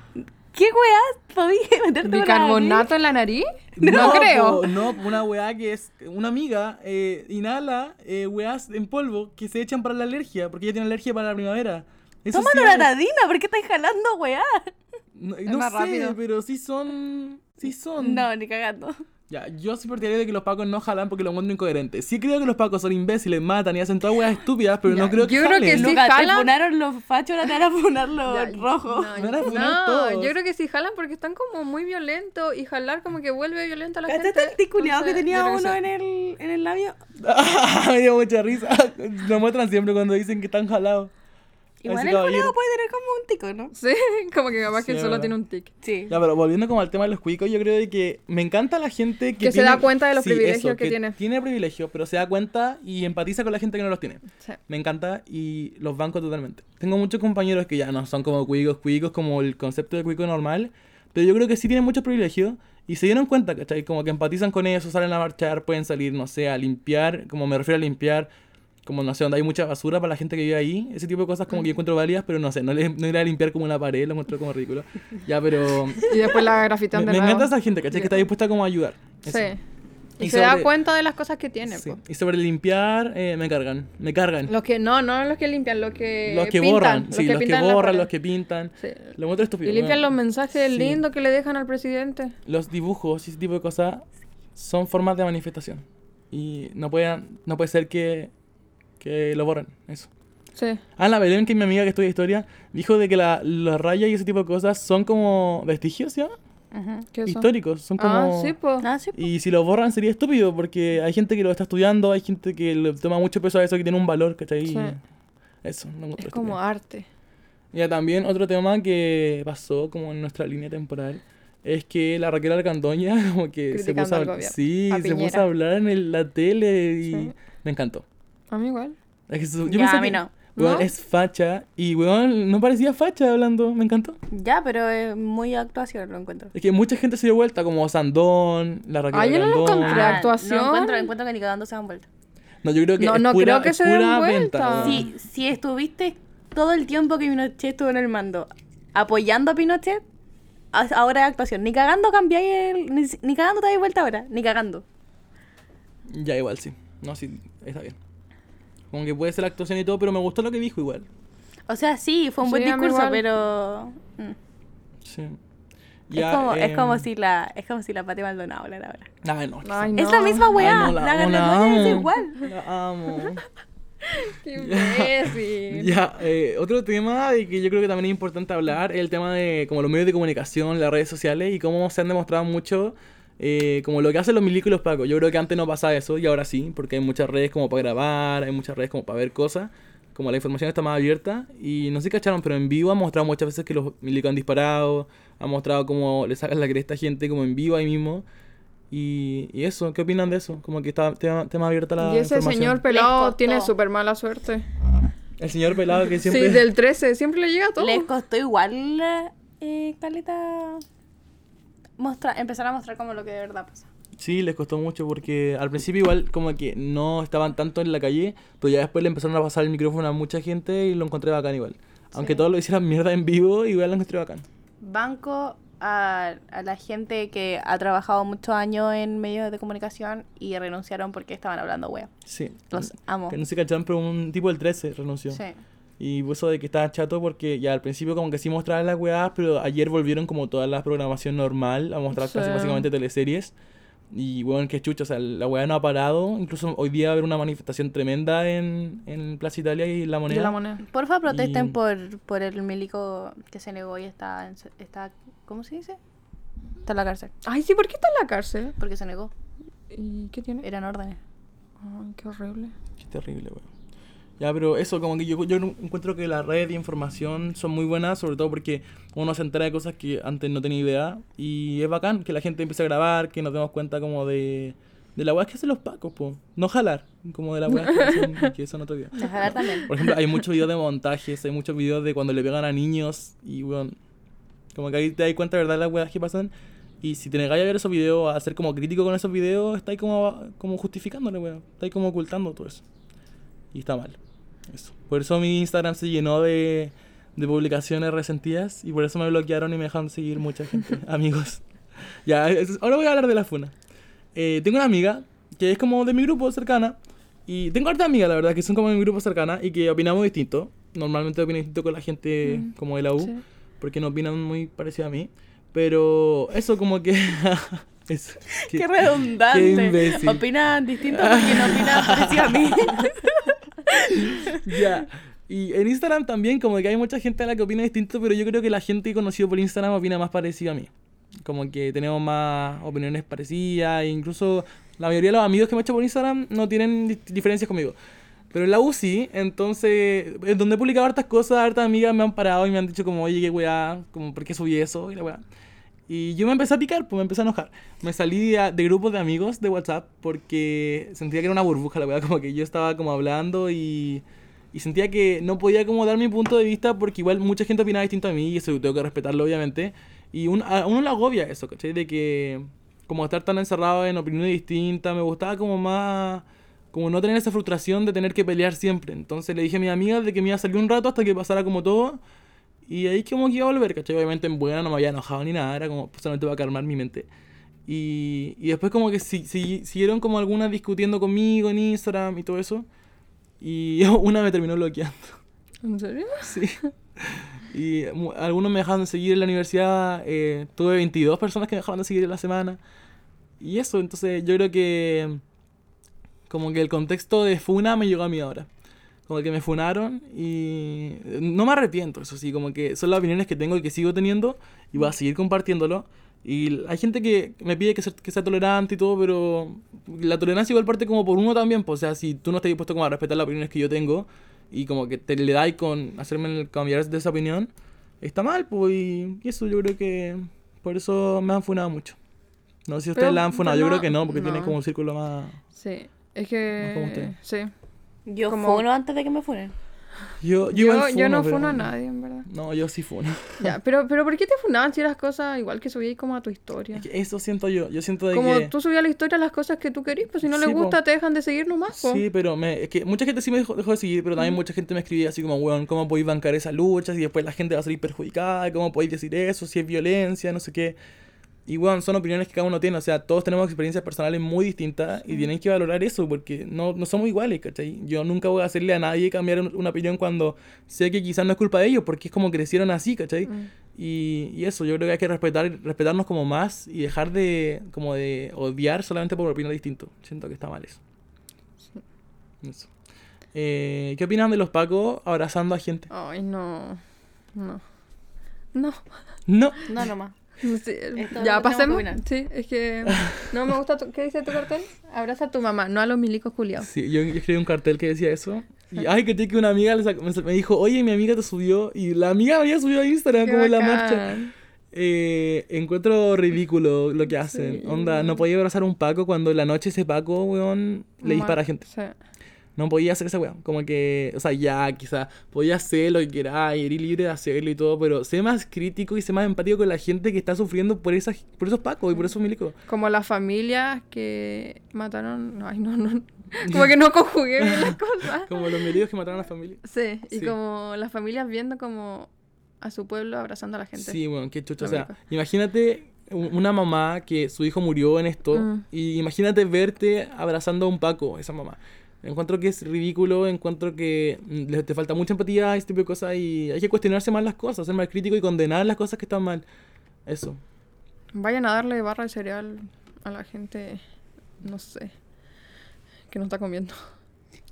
¿Qué weas podías meterte ¿Bicarbonato en la nariz? No, No, creo. po, no, una weá que es. Una amiga eh, inhala eh, weás en polvo que se echan para la alergia, porque ella tiene alergia para la primavera. Eso Toma sí natadina, ¿por qué estás jalando weá? No, Es no más sé, rápido. pero sí son. Sí son. No, ni cagando. Ya, yo soy partidario de que los pacos no jalan porque lo encuentro incoherente. Sí creo que los pacos son imbéciles, matan y hacen todas weas estúpidas, pero no creo que yo creo que te jalan- funaron los fachos, ahora te van a funar los rojos. No, no, todos. yo creo que sí jalan porque están como muy violentos y jalar como que vuelve violento a la ¿Cachaste gente. el ticuleado que tenía uno en el, en el labio? Me dio mucha risa. Lo muestran siempre cuando dicen que están jalados. Igual el caballero. puede tener como un tico, ¿no? Sí, como que capaz Sí, que él solo verdad. tiene un tic. Sí. Ya, pero volviendo como al tema de los cuicos, yo creo de que me encanta la gente que, Que se tiene- da cuenta de los Sí, privilegios eso, que tiene. Tiene privilegios, pero se da cuenta y empatiza con la gente que no los tiene. Sí. Me encanta y los banco totalmente. Tengo muchos compañeros que ya no son como cuicos, cuicos como el concepto de cuico normal, pero yo creo que sí tienen muchos privilegios y se dieron cuenta, ¿cachai? Como que empatizan con eso, salen a marchar, pueden salir, no sé, a limpiar, como me refiero a limpiar, como no sé, donde hay mucha basura para la gente que vive ahí, ese tipo de cosas como que yo encuentro válidas, pero no sé, no, le, no ir a limpiar como una pared, lo encuentro como ridículo. Ya, pero... Y después la Me, grafitean de me nuevo. encanta esa gente, ¿cachai? Que está dispuesta como a ayudar. Eso. Sí. Y, Y se da sobre- cuenta de las cosas que tiene. Sí. Y sobre limpiar, eh, me cargan. Me cargan. Los que no, no los que limpian, los que los que pintan, borran, sí, los que pintan la borran, los que pintan. Sí. Lo encuentro estúpido. Y limpian ¿no? los mensajes Sí. lindos que le dejan al presidente. Los dibujos y ese tipo de cosas son formas de manifestación. Y no puede, no puede ser que, que lo borren, eso. Sí. Ah, la Belén, que es mi amiga que estudia historia, dijo de que la, la raya y ese tipo de cosas son como vestigios, ¿ya? Ajá. ¿Qué eso? Históricos, son como... Ah, sí, pues. Ah, sí. po. Y si lo borran sería estúpido, porque hay gente que lo está estudiando, hay gente que le toma mucho peso a eso, que tiene un valor, ¿cachai? Sí. Eso, no Es como arte. Ya también otro tema que pasó como en nuestra línea temporal es que la Raquel Argandoña como que se puso a, sí, a se puso a hablar en el- la tele y Sí. me encantó. A mí igual. Es que su- Ya, a mí que, no. weón, ¿No? es facha y weón no parecía facha hablando, me encantó. Ya, pero es muy actuación, lo encuentro. Es que mucha gente se dio vuelta como Sandón, la Raquel Ah, yo no lo encontré. actuación. No encuentro, encuentro que ni cagando se dan vuelta. No, yo creo que No, es no pura, creo que es se den pura vuelta. Si, si estuviste todo el tiempo que Pinochet estuvo en el mando apoyando a Pinochet, ahora es actuación. Ni cagando cambiáis el. Ni, ni cagando te dais vuelta ahora. Ni cagando. Ya igual sí. No, sí, está bien. Como que puede ser la actuación y todo, pero me gustó lo que dijo igual. O sea, sí, fue un buen Sí, mí discurso, igual. pero. mm. Sí. es, como, es em, como si la. Es como si la Pati Maldonado hablara ahora. Ay, no. Ay, Es no. la misma weá. Ay, no, la amo, Gargandoña es igual. La amo. ¡Qué imbécil! Ya, eh, otro tema de que yo creo que también es importante hablar es el tema de como los medios de comunicación, las redes sociales y cómo se han demostrado mucho eh, como lo que hacen los milicos y los pacos. Yo creo que antes no pasaba eso y ahora sí, porque hay muchas redes como para grabar, hay muchas redes como para ver cosas, como la información está más abierta y no sé si cacharon, pero en vivo han mostrado muchas veces que los milicos han disparado, han mostrado cómo le sacan la cresta a gente como en vivo ahí mismo. Y, y eso, ¿qué opinan de eso? Como que está tema, tema abierta la Y ese información. señor pelado tiene súper mala suerte. El señor pelado que siempre... Sí, del 13, siempre le llega todo. Les costó igual, eh, Caleta, mostrar, empezar a mostrar como lo que de verdad pasa. Sí, les costó mucho porque al principio igual como que no estaban tanto en la calle, pero ya después le empezaron a pasar el micrófono a mucha gente y lo encontré bacán igual. Aunque Sí. todos lo hicieran mierda en vivo, igual lo encontré bacán. Banco a, a la gente que ha trabajado muchos años en medios de comunicación y renunciaron porque estaban hablando wea. Sí. Los amo. Que no se cacharon, pero un tipo del 13 renunció. Sí. Y eso de que estaba chato porque ya al principio como que sí mostraban las weas, pero ayer volvieron como toda la programación normal a mostrar casi Sí. básicamente teleseries. Y bueno, que chucha, o sea, la wea no ha parado. Incluso hoy día va a haber una manifestación tremenda en, en Plaza Italia y La Moneda. De la moneda. Porfa, protesten Y- por, por el milico que se negó y está, en- está, ¿cómo se dice? Está en la cárcel. Ay, sí, ¿por qué está en la cárcel? Porque se negó. ¿Y qué tiene? Eran órdenes. Ay, qué horrible. Qué terrible, weón. Ya, pero eso, como que yo, yo encuentro que las redes de información son muy buenas, sobre todo porque uno se entera de cosas que antes no tenía idea. Y es bacán que la gente empiece a grabar, que nos demos cuenta como de, de la weá que hacen los pacos, po. No jalar, como de la weá que hacen, que son otro día. Dejar también. Por ejemplo, hay muchos videos de montajes, hay muchos videos de cuando le pegan a niños y, weón, como que ahí te das cuenta verdad las weas que pasan. Y si te negáis a ver esos videos, a ser como crítico con esos videos, estáis como, como justificándole, weón. Estáis como ocultando todo eso. Y está mal. Eso. Por eso mi Instagram se llenó de, de publicaciones resentidas y por eso me bloquearon y me dejaron seguir mucha gente, amigos. Ya, es- ahora voy a hablar de la funa. Eh, tengo una amiga que es como de mi grupo cercana y tengo harta amigas, la verdad, que son como de mi grupo cercana y que opinamos distinto. Normalmente opino distinto con la gente Mm, como de la U sí. porque no opinan muy parecido a mí. Pero eso como que... eso, que- Qué redundante. qué. Opinan distinto porque no opinan parecido a mí. Ya. Y en Instagram también, como que hay mucha gente a la que opina distinto, pero yo creo que la gente que he conocido por Instagram opina más parecido a mí. Como que tenemos más opiniones parecidas, e incluso la mayoría de los amigos que me he hecho por Instagram no tienen di- diferencias conmigo. Pero en la U sí, entonces, en donde he publicado hartas cosas, hartas amigas me han parado y me han dicho como, oye, qué weá, como, ¿por qué subí eso? Y la weá. Y yo me empecé a picar, pues me empecé a enojar. Me salí de, de grupos de amigos de WhatsApp porque sentía que era una burbuja la weá, como que yo estaba como hablando y, y sentía que no podía como dar mi punto de vista porque igual mucha gente opinaba distinto a mí y eso tengo que respetarlo obviamente. Y un- a uno le agobia eso, ¿cachai? De que como estar tan encerrado en opiniones distintas, me gustaba como más... Como no tener esa frustración de tener que pelear siempre. Entonces le dije a mi amiga de que me iba a salir un rato hasta que pasara como todo. Y ahí como que iba a volver, ¿cachai? Obviamente en buena no me había enojado ni nada, era como solamente para calmar mi mente. Y, y después como que si, si- siguieron como algunas discutiendo conmigo en Instagram y todo eso. Y una me terminó bloqueando. ¿En serio? Sí. Y algunos me dejaron de seguir en la universidad. eh, tuve 22 personas que me dejaron de seguir en la semana. Y eso, entonces yo creo que como que el contexto de Funa me llegó a mí ahora. Como que me funaron y no me arrepiento, eso sí, como que son las opiniones que tengo y que sigo teniendo y voy a seguir compartiéndolo. Y hay gente que me pide que sea, que sea tolerante y todo, pero la tolerancia igual parte como por uno también, pues, o sea, si tú no estás dispuesto como a respetar las opiniones que yo tengo y como que te le dais con hacerme cambiar de esa opinión, está mal, pues, y, eso yo creo que por eso me han funado mucho. No sé si ustedes Pero- la han funado, yo no- creo que no, porque no. tiene como un círculo más... Sí. Es Más como que. Sí. Yo Como- funo antes de que me funen. Yo, yo, Yo, no pero- funo a nadie, en verdad. No, yo sí funo. Ya, pero, pero ¿por qué te funaban si eras cosas igual que subías como a tu historia? Es que eso siento yo. Yo siento de Como que... tú subías a la historia las cosas que tú querís, pues si no Sí, les po. gusta te dejan de seguir nomás, po. Sí, pero me, es que mucha gente sí me dejó, dejó de seguir, pero también mucha gente me escribía así como, weón, ¿cómo podéis bancar esas luchas? Y después la gente va a salir perjudicada, ¿cómo podéis decir eso? Si es violencia, no sé qué. Y weón, son opiniones que cada uno tiene, o sea, todos tenemos experiencias personales muy distintas y tienen que valorar eso porque no, no somos iguales, ¿cachai? Yo nunca voy a hacerle a nadie cambiar un- una opinión cuando sé que quizás no es culpa de ellos porque es como crecieron así, ¿cachai? Mm. Y, y eso, yo creo que hay que respetar, respetarnos como más y dejar de, como de odiar solamente por opinar distinto. Siento que está mal eso. Eso. Eh, ¿Qué opinan de los pacos abrazando a gente? Ay, no. No. No. No. No, nomás. Ya, pasemos. Sí, es que no me gusta. tu- ¿Qué dice tu cartel? Abraza a tu mamá, no a los milicos culiados. Sí, yo escribí un cartel que decía eso. Y ay, que tiene que una amiga me dijo, oye, mi amiga te subió. Y la amiga me había subido a Instagram, como en la marcha. Eh, encuentro ridículo lo que hacen. Sí. Onda, no podía abrazar a un Paco cuando en la noche ese Paco, weón, le dispara a gente. Sí. No podía hacer esa weón. Como que, o sea, ya, quizá podía hacer lo que y eres libre de hacerlo y todo, pero sé más crítico y sé más empático con la gente que está sufriendo por, esas, por esos Pacos y por esos milicos. Como las familias que mataron. Ay, no, no. Como que no conjugué bien las cosas. Como los milicos que mataron a la familia. Sí, y Sí. como las familias viendo como a su pueblo abrazando a la gente. Sí, bueno, qué chucho. O sea, imagínate una mamá que su hijo murió en esto Mm. y imagínate verte abrazando a un Paco, esa mamá. Encuentro que es ridículo, encuentro que mm, le- te falta mucha empatía, ese tipo de cosas y hay que cuestionarse más las cosas, ser más crítico y condenar las cosas que están mal. Eso. Vayan a darle barra de cereal a la gente, no sé, que no está comiendo.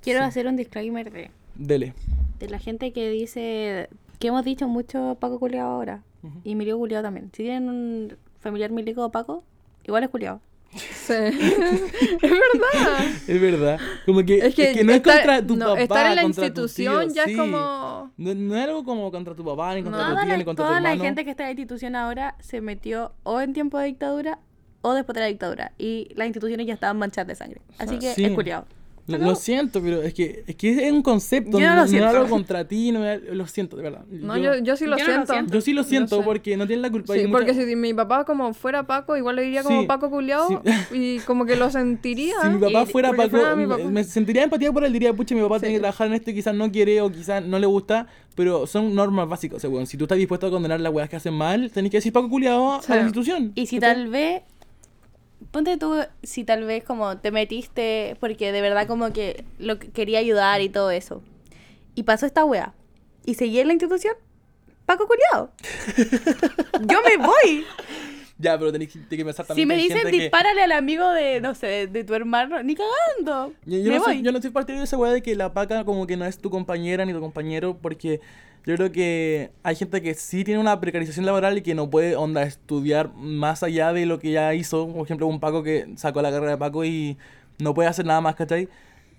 Quiero Sí. hacer un disclaimer de, Dele. de la gente que dice que hemos dicho mucho Paco culiado ahora. Y milico culiado también. Si tienen un familiar milico o Paco, igual es culiado. Sí. es verdad. Es verdad. Como que, Es que, no es estar, contra tu no, papá, estar en la institución ya sí. es como... No, no es algo como contra tu papá, ni contra No. tu tío, la, ni contra toda tu la hermano. gente que está en la institución ahora se metió o en tiempo de dictadura o después de la dictadura. Y las instituciones ya estaban manchadas de sangre. Así que Sí. es culiado. Lo, lo siento, pero es que, es que es un concepto, Yo no no, lo no siento. algo contra ti, no es- lo siento, de verdad. No, yo, yo sí lo Yo no lo siento. siento. Yo sí lo siento sé. porque no tienen la culpa. Sí, mucha- porque si mi papá como fuera Paco, igual le diría como Sí, Paco culiao y como que lo sentiría. Si mi papá Y- fuera porque Paco, fuera mi me- papá. me sentiría empatía por él, diría, pucha, mi papá Sí. tiene que trabajar en esto y quizás no quiere o quizás no le gusta, pero son normas básicas. O sea, bueno, si tú estás dispuesto a condenar las weas que hacen mal, tenés que decir Paco culiado Sí. a la institución. Y si tal vez, ponte tú, si tal vez como te metiste porque de verdad como que lo que quería ayudar y todo eso. Y pasó esta wea. Y seguí en la institución. Paco culiado. Yo me voy. Ya, pero tenés que, pensar Si también me que hay dicen gente que- dispárale al amigo de, no sé, de, de tu hermano, ni cagando. Yo, yo me no voy. soy, yo no soy partidario de esa weá de que la paca como que no es tu compañera ni tu compañero, porque yo creo que hay gente que sí tiene una precarización laboral y que no puede, onda, estudiar más allá de lo que ya hizo. Por ejemplo, un Paco que sacó la carrera de Paco y no puede hacer nada más, ¿cachai?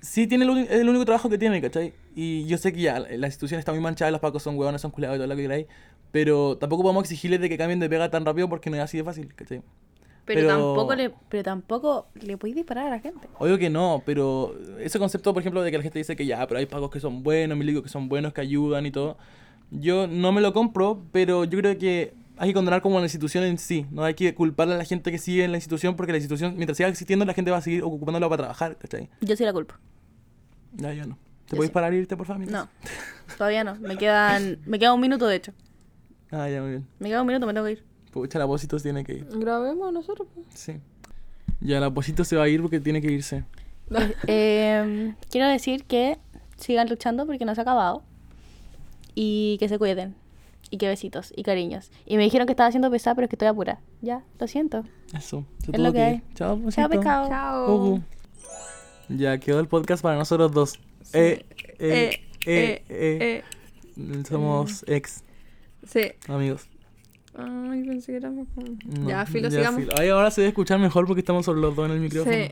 Sí tiene el, el único trabajo que tiene, ¿cachai? Y yo sé que ya la la institución está muy manchada, los Pacos son huevones, son culiados y todo lo que queráis, pero tampoco podemos exigirles de que cambien de pega tan rápido porque no es así de fácil, ¿cachai? Pero, Pero- tampoco le, pero tampoco le podéis disparar a la gente. Obvio que no, pero ese concepto, por ejemplo, de que la gente dice que ya, pero hay pagos que son buenos, milicos que son buenos, que ayudan y todo, yo no me lo compro, pero yo creo que hay que condenar como la institución en sí, no hay que culpar a la gente que sigue en la institución, porque la institución, mientras siga existiendo, la gente va a seguir ocupándola para trabajar, ¿cachai? Yo sí la culpo. Ya, yo no. ¿Te puedes sí. parar y irte, por favor? No, todavía no. Me quedan, me queda un minuto de hecho. Ah, ya, muy bien. Me queda un minuto, me tengo que ir. Pucha, la Posito tiene que ir. Grabemos nosotros. pues. Sí. Ya, la Posito se va a ir porque tiene que irse. Eh, quiero decir que sigan luchando porque no se ha acabado. Y que se cuiden. Y que besitos y cariños. Y me dijeron que estaba haciendo pesada, pero es que estoy apura. Ya, lo siento. Eso. se Es lo que hay. Chao. Chao, pescado. Chao. Ujú. Ya quedó el podcast para nosotros dos. Eh, eh, eh, eh, Somos ex Sí. amigos. Ay, pensé que éramos como... No, ya, filo, sigamos. filo. Ay, ahora se debe escuchar mejor porque estamos solo los dos en el micrófono. Sí.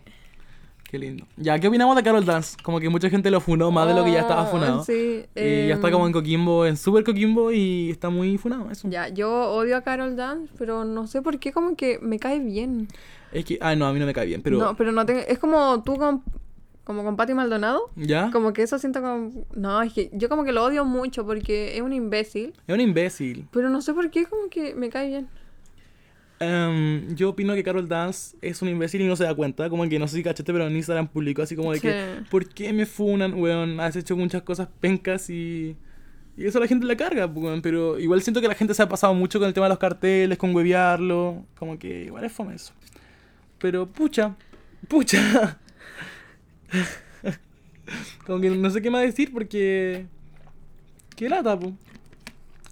Qué lindo. Ya, ¿qué opinamos de Carol Dance? Como que mucha gente lo funó más de lo que ya estaba Ah, funado. Sí. Y ya está em, como en Coquimbo, en Super Coquimbo y está muy funado eso. Ya, yo odio a Carol Dance, pero no sé por qué como que me cae bien. Es que, ay, no, a mí no me cae bien, pero. No, pero no tengo... Es como tú con... Como con Patty Maldonado. ¿Ya? Como que eso siento como... No, es que yo como que lo odio mucho porque es un imbécil. Es un imbécil. Pero no sé por qué como que me cae bien. Em, yo opino que Carol Dance es un imbécil y no se da cuenta. Como que no sé si cachete, pero en Instagram publicó así como de que, Sí. ¿por qué me funan, weón? Has hecho muchas cosas pencas y. Y eso la gente le carga, pues, weón. Pero igual siento que la gente se ha pasado mucho con el tema de los carteles, con huevearlo. Como que igual es fome eso. Pero, pucha, pucha. como que no sé qué más decir porque. Qué lata, pues.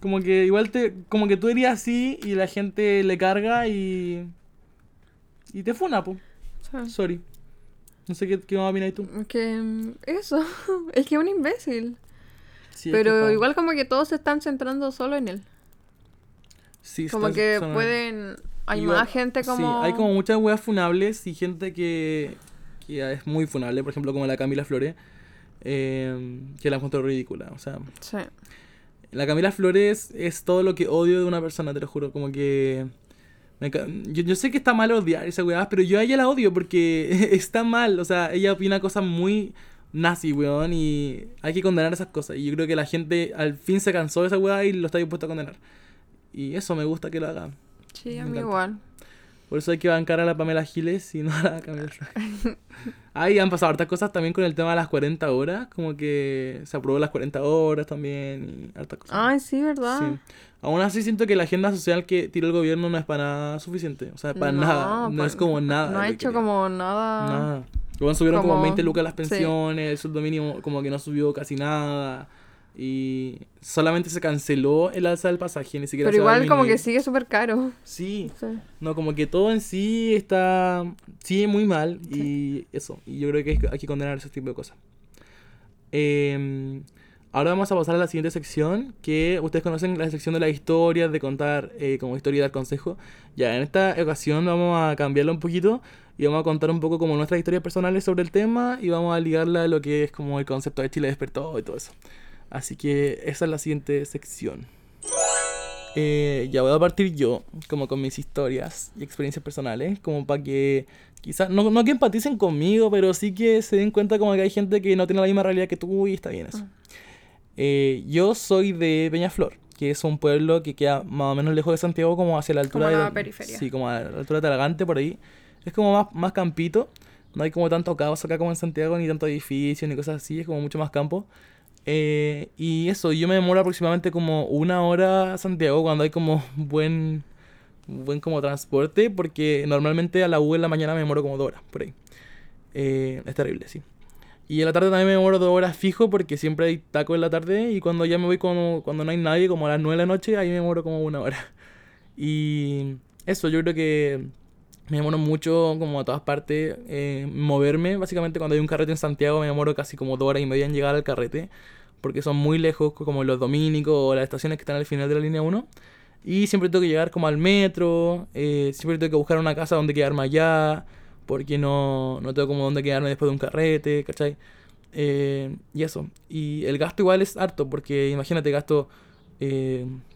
Como que igual te. Como que tú eres así y la gente le carga y. Y te funa, po. Sí. Sorry. No sé qué, qué más opinas tú. Que mm, eso, es que es un imbécil. Sí, Pero igual como que todos se están centrando solo en él. sí, Como está- que son- pueden... Hay Igual- más gente como... Sí, hay como muchas weas funables y gente que, que es muy funable, por ejemplo, como la Camila Flores, eh, que la encuentro ridícula. O sea, Sí. la Camila Flores es todo lo que odio de una persona, te lo juro. Como que. me yo, yo sé que está mal odiar esa weá, pero yo a ella la odio porque está mal. O sea, ella opina cosas muy nazi, weón, y hay que condenar esas cosas. Y yo creo que la gente al fin se cansó de esa weá y lo está dispuesto a condenar. Y eso me gusta que lo haga. Sí, a mí encanta. igual. Por eso hay que bancar a la Pamela Giles y no a la Camila. Ahí han pasado hartas cosas también con el tema de las 40 horas. Como que se aprobó las 40 horas también y hartas cosas. Ay, sí, ¿verdad? Sí. Aún así siento que la agenda social que tiró el gobierno no es para nada suficiente. O sea, para No, nada. No pa- es como nada. No ha hecho quería. como nada... Nada. Luego subieron como, como- 20 lucas las sí. pensiones, el sueldo mínimo como que no subió casi nada. Y solamente se canceló el alza del pasaje, ni siquiera Pero se igual como que sigue súper caro. Sí, Sí. no, como que todo en sí está. Sí, muy mal. Y eso. Y yo creo que hay que condenar ese tipo de cosas. Eh, ahora vamos a pasar a la siguiente sección. Que ustedes conocen la sección de las historias, de contar eh, como historia y dar consejo. Ya, en esta ocasión vamos a cambiarla un poquito. Y vamos a contar un poco como nuestras historias personales sobre el tema. Y vamos a ligarla a lo que es como el concepto de Chile despertó y todo eso. Así que esa es la siguiente sección. Eh, ya voy a partir yo, como con mis historias y experiencias personales, como para que quizás, no, no que empaticen conmigo, pero sí que se den cuenta como que hay gente que no tiene la misma realidad que tú y está bien eso. Eh, yo soy de Peñaflor, que es un pueblo que queda más o menos lejos de Santiago, como hacia la altura Como de la periferia. Sí, como a la altura de Talagante, por ahí. Es como más, más campito, no hay como tanto caos acá como en Santiago, ni tanto edificio, ni cosas así, es como mucho más campo. Eh, y eso, yo me demoro aproximadamente como una hora a Santiago cuando hay como buen, buen como transporte, porque normalmente a la U en la mañana me demoro como dos horas, por ahí. Eh, es terrible, sí. Y en la tarde también me demoro dos horas fijo porque siempre hay taco en la tarde y cuando ya me voy como, cuando no hay nadie, como a las nueve de la noche, ahí me demoro como una hora. Y eso, yo creo que me demoro mucho como a todas partes eh, moverme. Básicamente cuando hay un carrete en Santiago me demoro casi como dos horas y media en llegar al carrete. Porque son muy lejos como los dominicos o las estaciones que están al final de la línea 1. Y siempre tengo que llegar como al metro. eh, siempre tengo que buscar una casa donde quedarme allá. Porque no, no tengo como donde quedarme después de un carrete, ¿cachai? Eh, y eso. Y el gasto igual es harto. Porque imagínate, gasto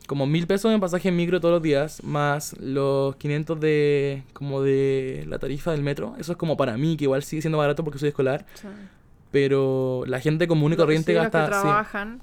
como mil pesos en pasaje en micro todos los días. Más los 500 de como de la tarifa del metro. Eso es como para mí, que igual sigue siendo barato porque soy escolar. Sí. Pero la gente común y corriente sí, gasta, sí,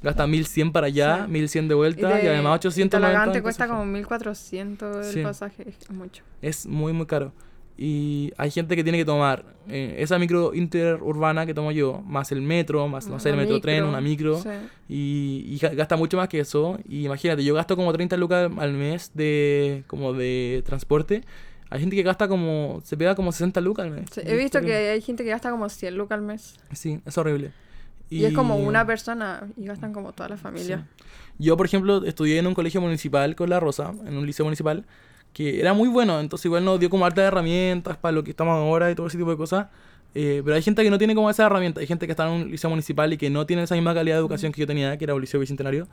gasta 1100 para allá, Sí. 1100 de vuelta y, de- además 800 y más en Talagante todo cuesta como 1400 el pasaje. Es mucho. Es muy, muy caro. Y hay gente que tiene que tomar eh, esa micro interurbana que tomo yo, más el metro, más, no sé, el metro tren, una micro. sí. Y, y ga- gasta mucho más que eso. Y imagínate, yo gasto como 30 lucas al mes de como de transporte. Hay gente que gasta como, se pega como 60 lucas al mes. Sí, He visto que hay gente que gasta como 100 lucas al mes. Sí, es horrible. Y, es como una persona y gastan como toda la familia. Yo, por ejemplo, estudié en un colegio municipal con La Rosa, en un liceo municipal, que era muy bueno, entonces igual nos dio como hartas herramientas para lo que estamos ahora y todo ese tipo de cosas. Eh, pero hay gente que no tiene como esa herramienta, hay gente que está en un liceo municipal y que no tiene esa misma calidad de educación que yo tenía, que era un liceo bicentenario.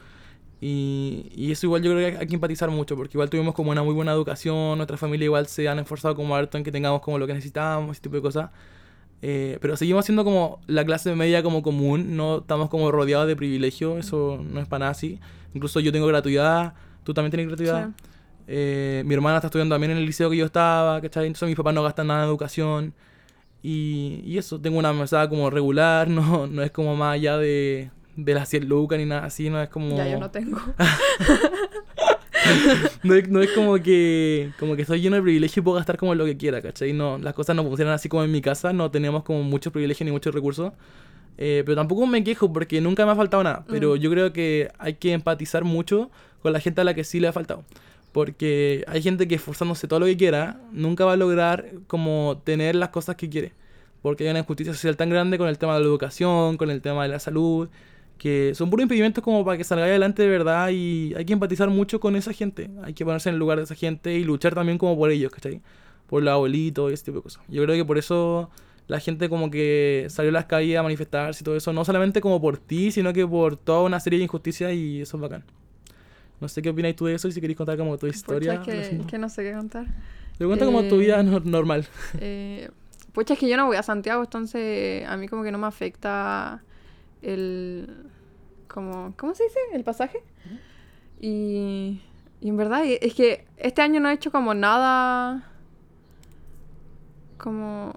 Y, y eso igual yo creo que hay que empatizar mucho, porque igual tuvimos como una muy buena educación, nuestra familia igual se han esforzado como harto en que tengamos como lo que necesitamos, ese tipo de cosas. Eh, pero seguimos siendo como la clase media como común, no estamos como rodeados de privilegio, eso no es para nada así. Incluso yo tengo gratuidad, tú también tienes gratuidad. Sí. Eh, mi hermana está estudiando también en el liceo que yo estaba, ¿cachai? Entonces mis papás no gastan nada en educación. Y, y eso, tengo una mesada como regular, no, no es como más allá de, de las 100 lucas ni nada así, no es como... Ya yo no tengo. no, es, no es como que como que estoy lleno de privilegio y puedo gastar como lo que quiera, ¿cachai? No, las cosas no funcionan así como en mi casa, no tenemos como muchos privilegios ni muchos recursos. Eh, pero tampoco me quejo porque nunca me ha faltado nada. Pero Mm. yo creo que hay que empatizar mucho con la gente a la que sí le ha faltado. Porque hay gente que esforzándose todo lo que quiera, nunca va a lograr como tener las cosas que quiere. Porque hay una injusticia social tan grande con el tema de la educación, con el tema de la salud, que son puros impedimentos como para que salga adelante de verdad y hay que empatizar mucho con esa gente. Hay que ponerse en el lugar de esa gente y luchar también como por ellos, ¿cachai? Por los abuelitos y ese tipo de cosas. Yo creo que por eso la gente como que salió a las calles a manifestarse y todo eso, no solamente como por ti, sino que por toda una serie de injusticias y eso es bacán. No sé qué opinas tú de eso y si queréis contar como tu historia. Pucha, es que, no sé qué contar. Te cuenta como tu Eh, vida no- normal. Eh, pucha, es que yo no voy a Santiago, entonces a mí como que no me afecta el... Como, ¿Cómo se dice? El pasaje. Y, y en verdad e- es que este año no he hecho como nada... Como...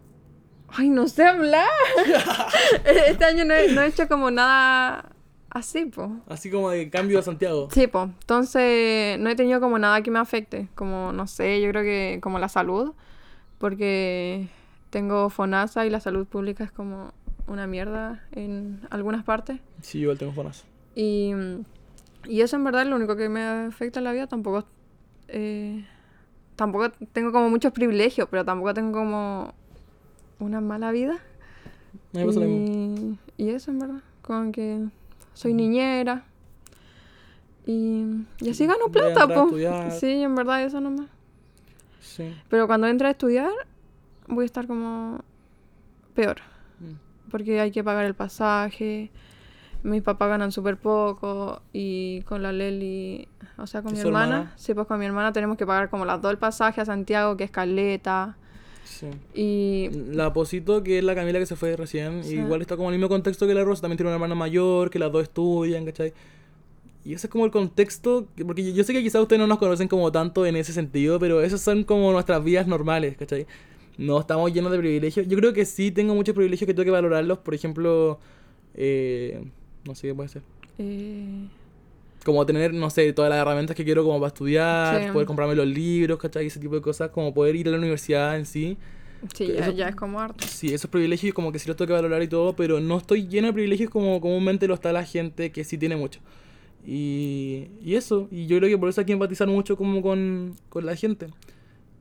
Ay, no sé hablar. este año no he, no he hecho como nada así, pues. Así como de cambio a Santiago. Sí, pues. Entonces, no he tenido como nada que me afecte. Como, no sé, yo creo que como la salud. Porque tengo FONASA y la salud pública es como una mierda en algunas partes. Sí, igual tengo fonas. Y, y eso en verdad es lo único que me afecta en la vida. Tampoco, eh, tampoco tengo como muchos privilegios, pero tampoco tengo como una mala vida. Me pasa. Y, y eso en verdad. Como que soy niñera. Y, y así gano plata. Sí, en verdad eso nomás. Sí. Pero cuando entre a estudiar, voy a estar como peor. Mm. Porque hay que pagar el pasaje. Mis papás ganan súper poco. Y con la Leli, o sea, con ¿Y mi hermana. hermana? Sí, pues con mi hermana tenemos que pagar como las dos el pasaje a Santiago, que es caleta. Sí. Y La Posito, que es la Camila que se fue recién, Sí. igual está como en el mismo contexto que la Rosa, también tiene una hermana mayor, que las dos estudian, ¿cachai? Y ese es como el contexto, que- porque yo- yo sé que quizás ustedes no nos conocen como tanto en ese sentido, pero esas son como nuestras vidas normales, ¿cachai? No estamos llenos de privilegios. Yo creo que sí tengo muchos privilegios que tengo que valorarlos, por ejemplo, eh, no sé qué puede ser. eh, Como tener, no sé, todas las herramientas que quiero como para estudiar, Sí. poder comprarme los libros, ¿cachai? Ese tipo de cosas, como poder ir a la universidad en sí. sí, ya, eso- ya es como harto. Sí, esos privilegios como que sí los tengo que valorar y todo, pero no estoy lleno de privilegios como comúnmente lo está la gente que sí tiene mucho. Y, y eso, y yo creo que por eso hay que empatizar mucho como con, con la gente.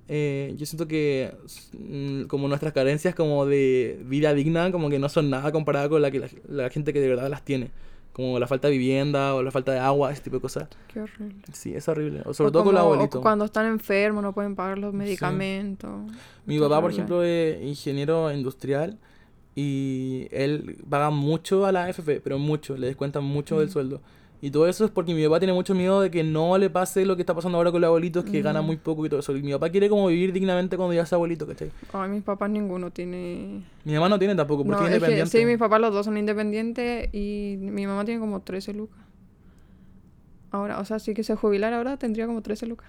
Eh, yo siento que mm, como nuestras carencias como de vida digna como que no son nada comparada con la que la, la gente que de verdad las tiene. Como la falta de vivienda o la falta de agua, ese tipo de cosas. Qué horrible. Sí, es horrible. O sobre O todo con los como- o abuelitos. cuando están enfermos no pueden pagar los medicamentos. Mi papá, por ejemplo, es ingeniero industrial y él paga mucho a la AFP, pero mucho, le descuentan mucho del Mm. sueldo. Y todo eso es porque mi papá tiene mucho miedo de que no le pase lo que está pasando ahora con los abuelitos, que ganan Mm. muy poco y todo eso. Y mi papá quiere como vivir dignamente cuando ya sea abuelito, ¿cachai? Ay, mis papás ninguno tiene... Mi mamá no tiene tampoco, porque No, es que independiente. sí, mis papás los dos son independientes y mi mamá tiene como 13 lucas. Ahora, o sea, si que se jubilar ahora tendría como 13 lucas.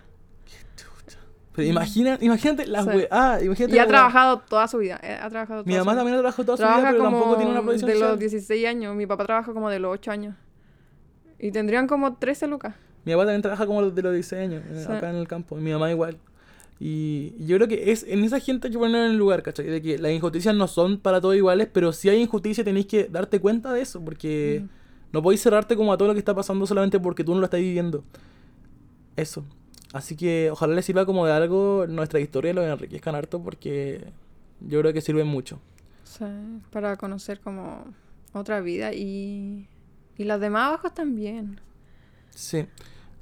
Pero imagina, imagínate las we- Ah, imagínate. Y ha trabajado toda su vida. eh, Ha trabajado Mi toda mamá su vida. también ha trabajado toda su vida, pero como tampoco tiene una protección de los social. 16 años. Mi papá trabaja como de los 8 años. Y tendrían como 13 lucas. Mi papá también trabaja como de los 16 años, eh, Sí. acá en el campo. Y mi mamá igual. Y yo creo que es en esa gente hay que poner en el lugar, ¿cachai? De que las injusticias no son para todos iguales, pero si hay injusticia tenéis que darte cuenta de eso, porque Mm. no podéis cerrarte como a todo lo que está pasando solamente porque tú no lo estás viviendo. Eso. Así que ojalá les sirva como de algo nuestra historia lo enriquezcan harto porque yo creo que sirve mucho. Sí, para conocer como otra vida y, y las demás abajo también. Sí.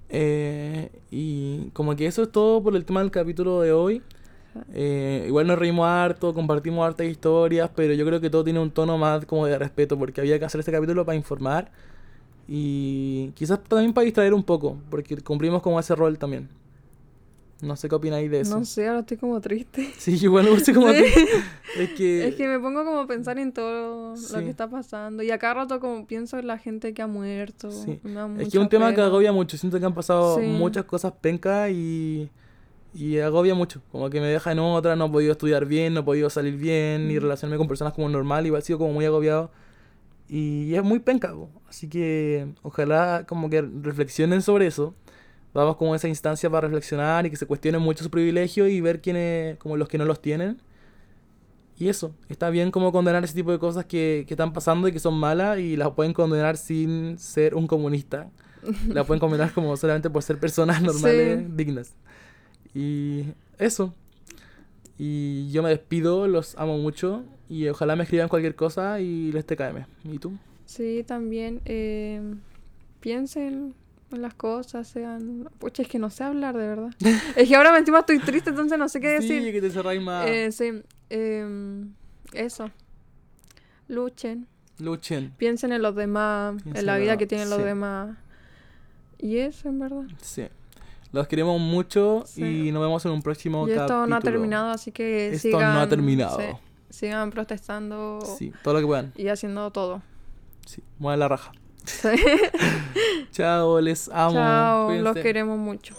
Eh, y como que eso es todo por el tema del capítulo de hoy. Eh, igual nos reímos harto, compartimos hartas historias, pero yo creo que todo tiene un tono más como de respeto, porque había que hacer este capítulo para informar y quizás también para distraer un poco, porque cumplimos como ese rol también. No sé qué opináis de eso. No sé, ahora estoy como triste. Sí, igual me puse como Sí. que- Es que... Es que me pongo como a pensar en todo Sí. lo que está pasando. Y a cada rato como pienso en la gente que ha muerto. Sí. Es que es un tema que agobia mucho. Siento que han pasado muchas cosas pencas y, y agobia mucho. Como que me deja en otra, no he podido estudiar bien, no he podido salir bien, ni Mm. relacionarme con personas como normal. Igual sigo como muy agobiado. Y es muy penca. po. Así que ojalá como que reflexionen sobre eso. Vamos como a esa instancia para reflexionar y que se cuestionen mucho su privilegio y ver quiénes, como los que no los tienen. Y eso, está bien como condenar ese tipo de cosas que, que están pasando y que son malas y las pueden condenar sin ser un comunista. La pueden condenar como solamente por ser personas normales, Sí. dignas. Y eso. Y yo me despido, los amo mucho y ojalá me escriban cualquier cosa y les TKM. ¿Y tú? Sí, también eh, piensen en las cosas, sean... Pucha, es que no sé hablar, de verdad. es que ahora encima estoy triste, entonces no sé qué decir. Sí, que te más. Eh, sí. em, Eso. Luchen. Luchen. Piensen en los demás, Piensen en la vida los- que tienen los sí. demás. Y eso, en verdad. Sí. Los queremos mucho Sí. y nos vemos en un próximo Y esto capítulo. no ha terminado, así que Esto sigan... no ha terminado. sí, sigan protestando Sí, todo lo que puedan. y haciendo todo. Sí, muevan la raja. Chao, les amo. Chao, los queremos mucho.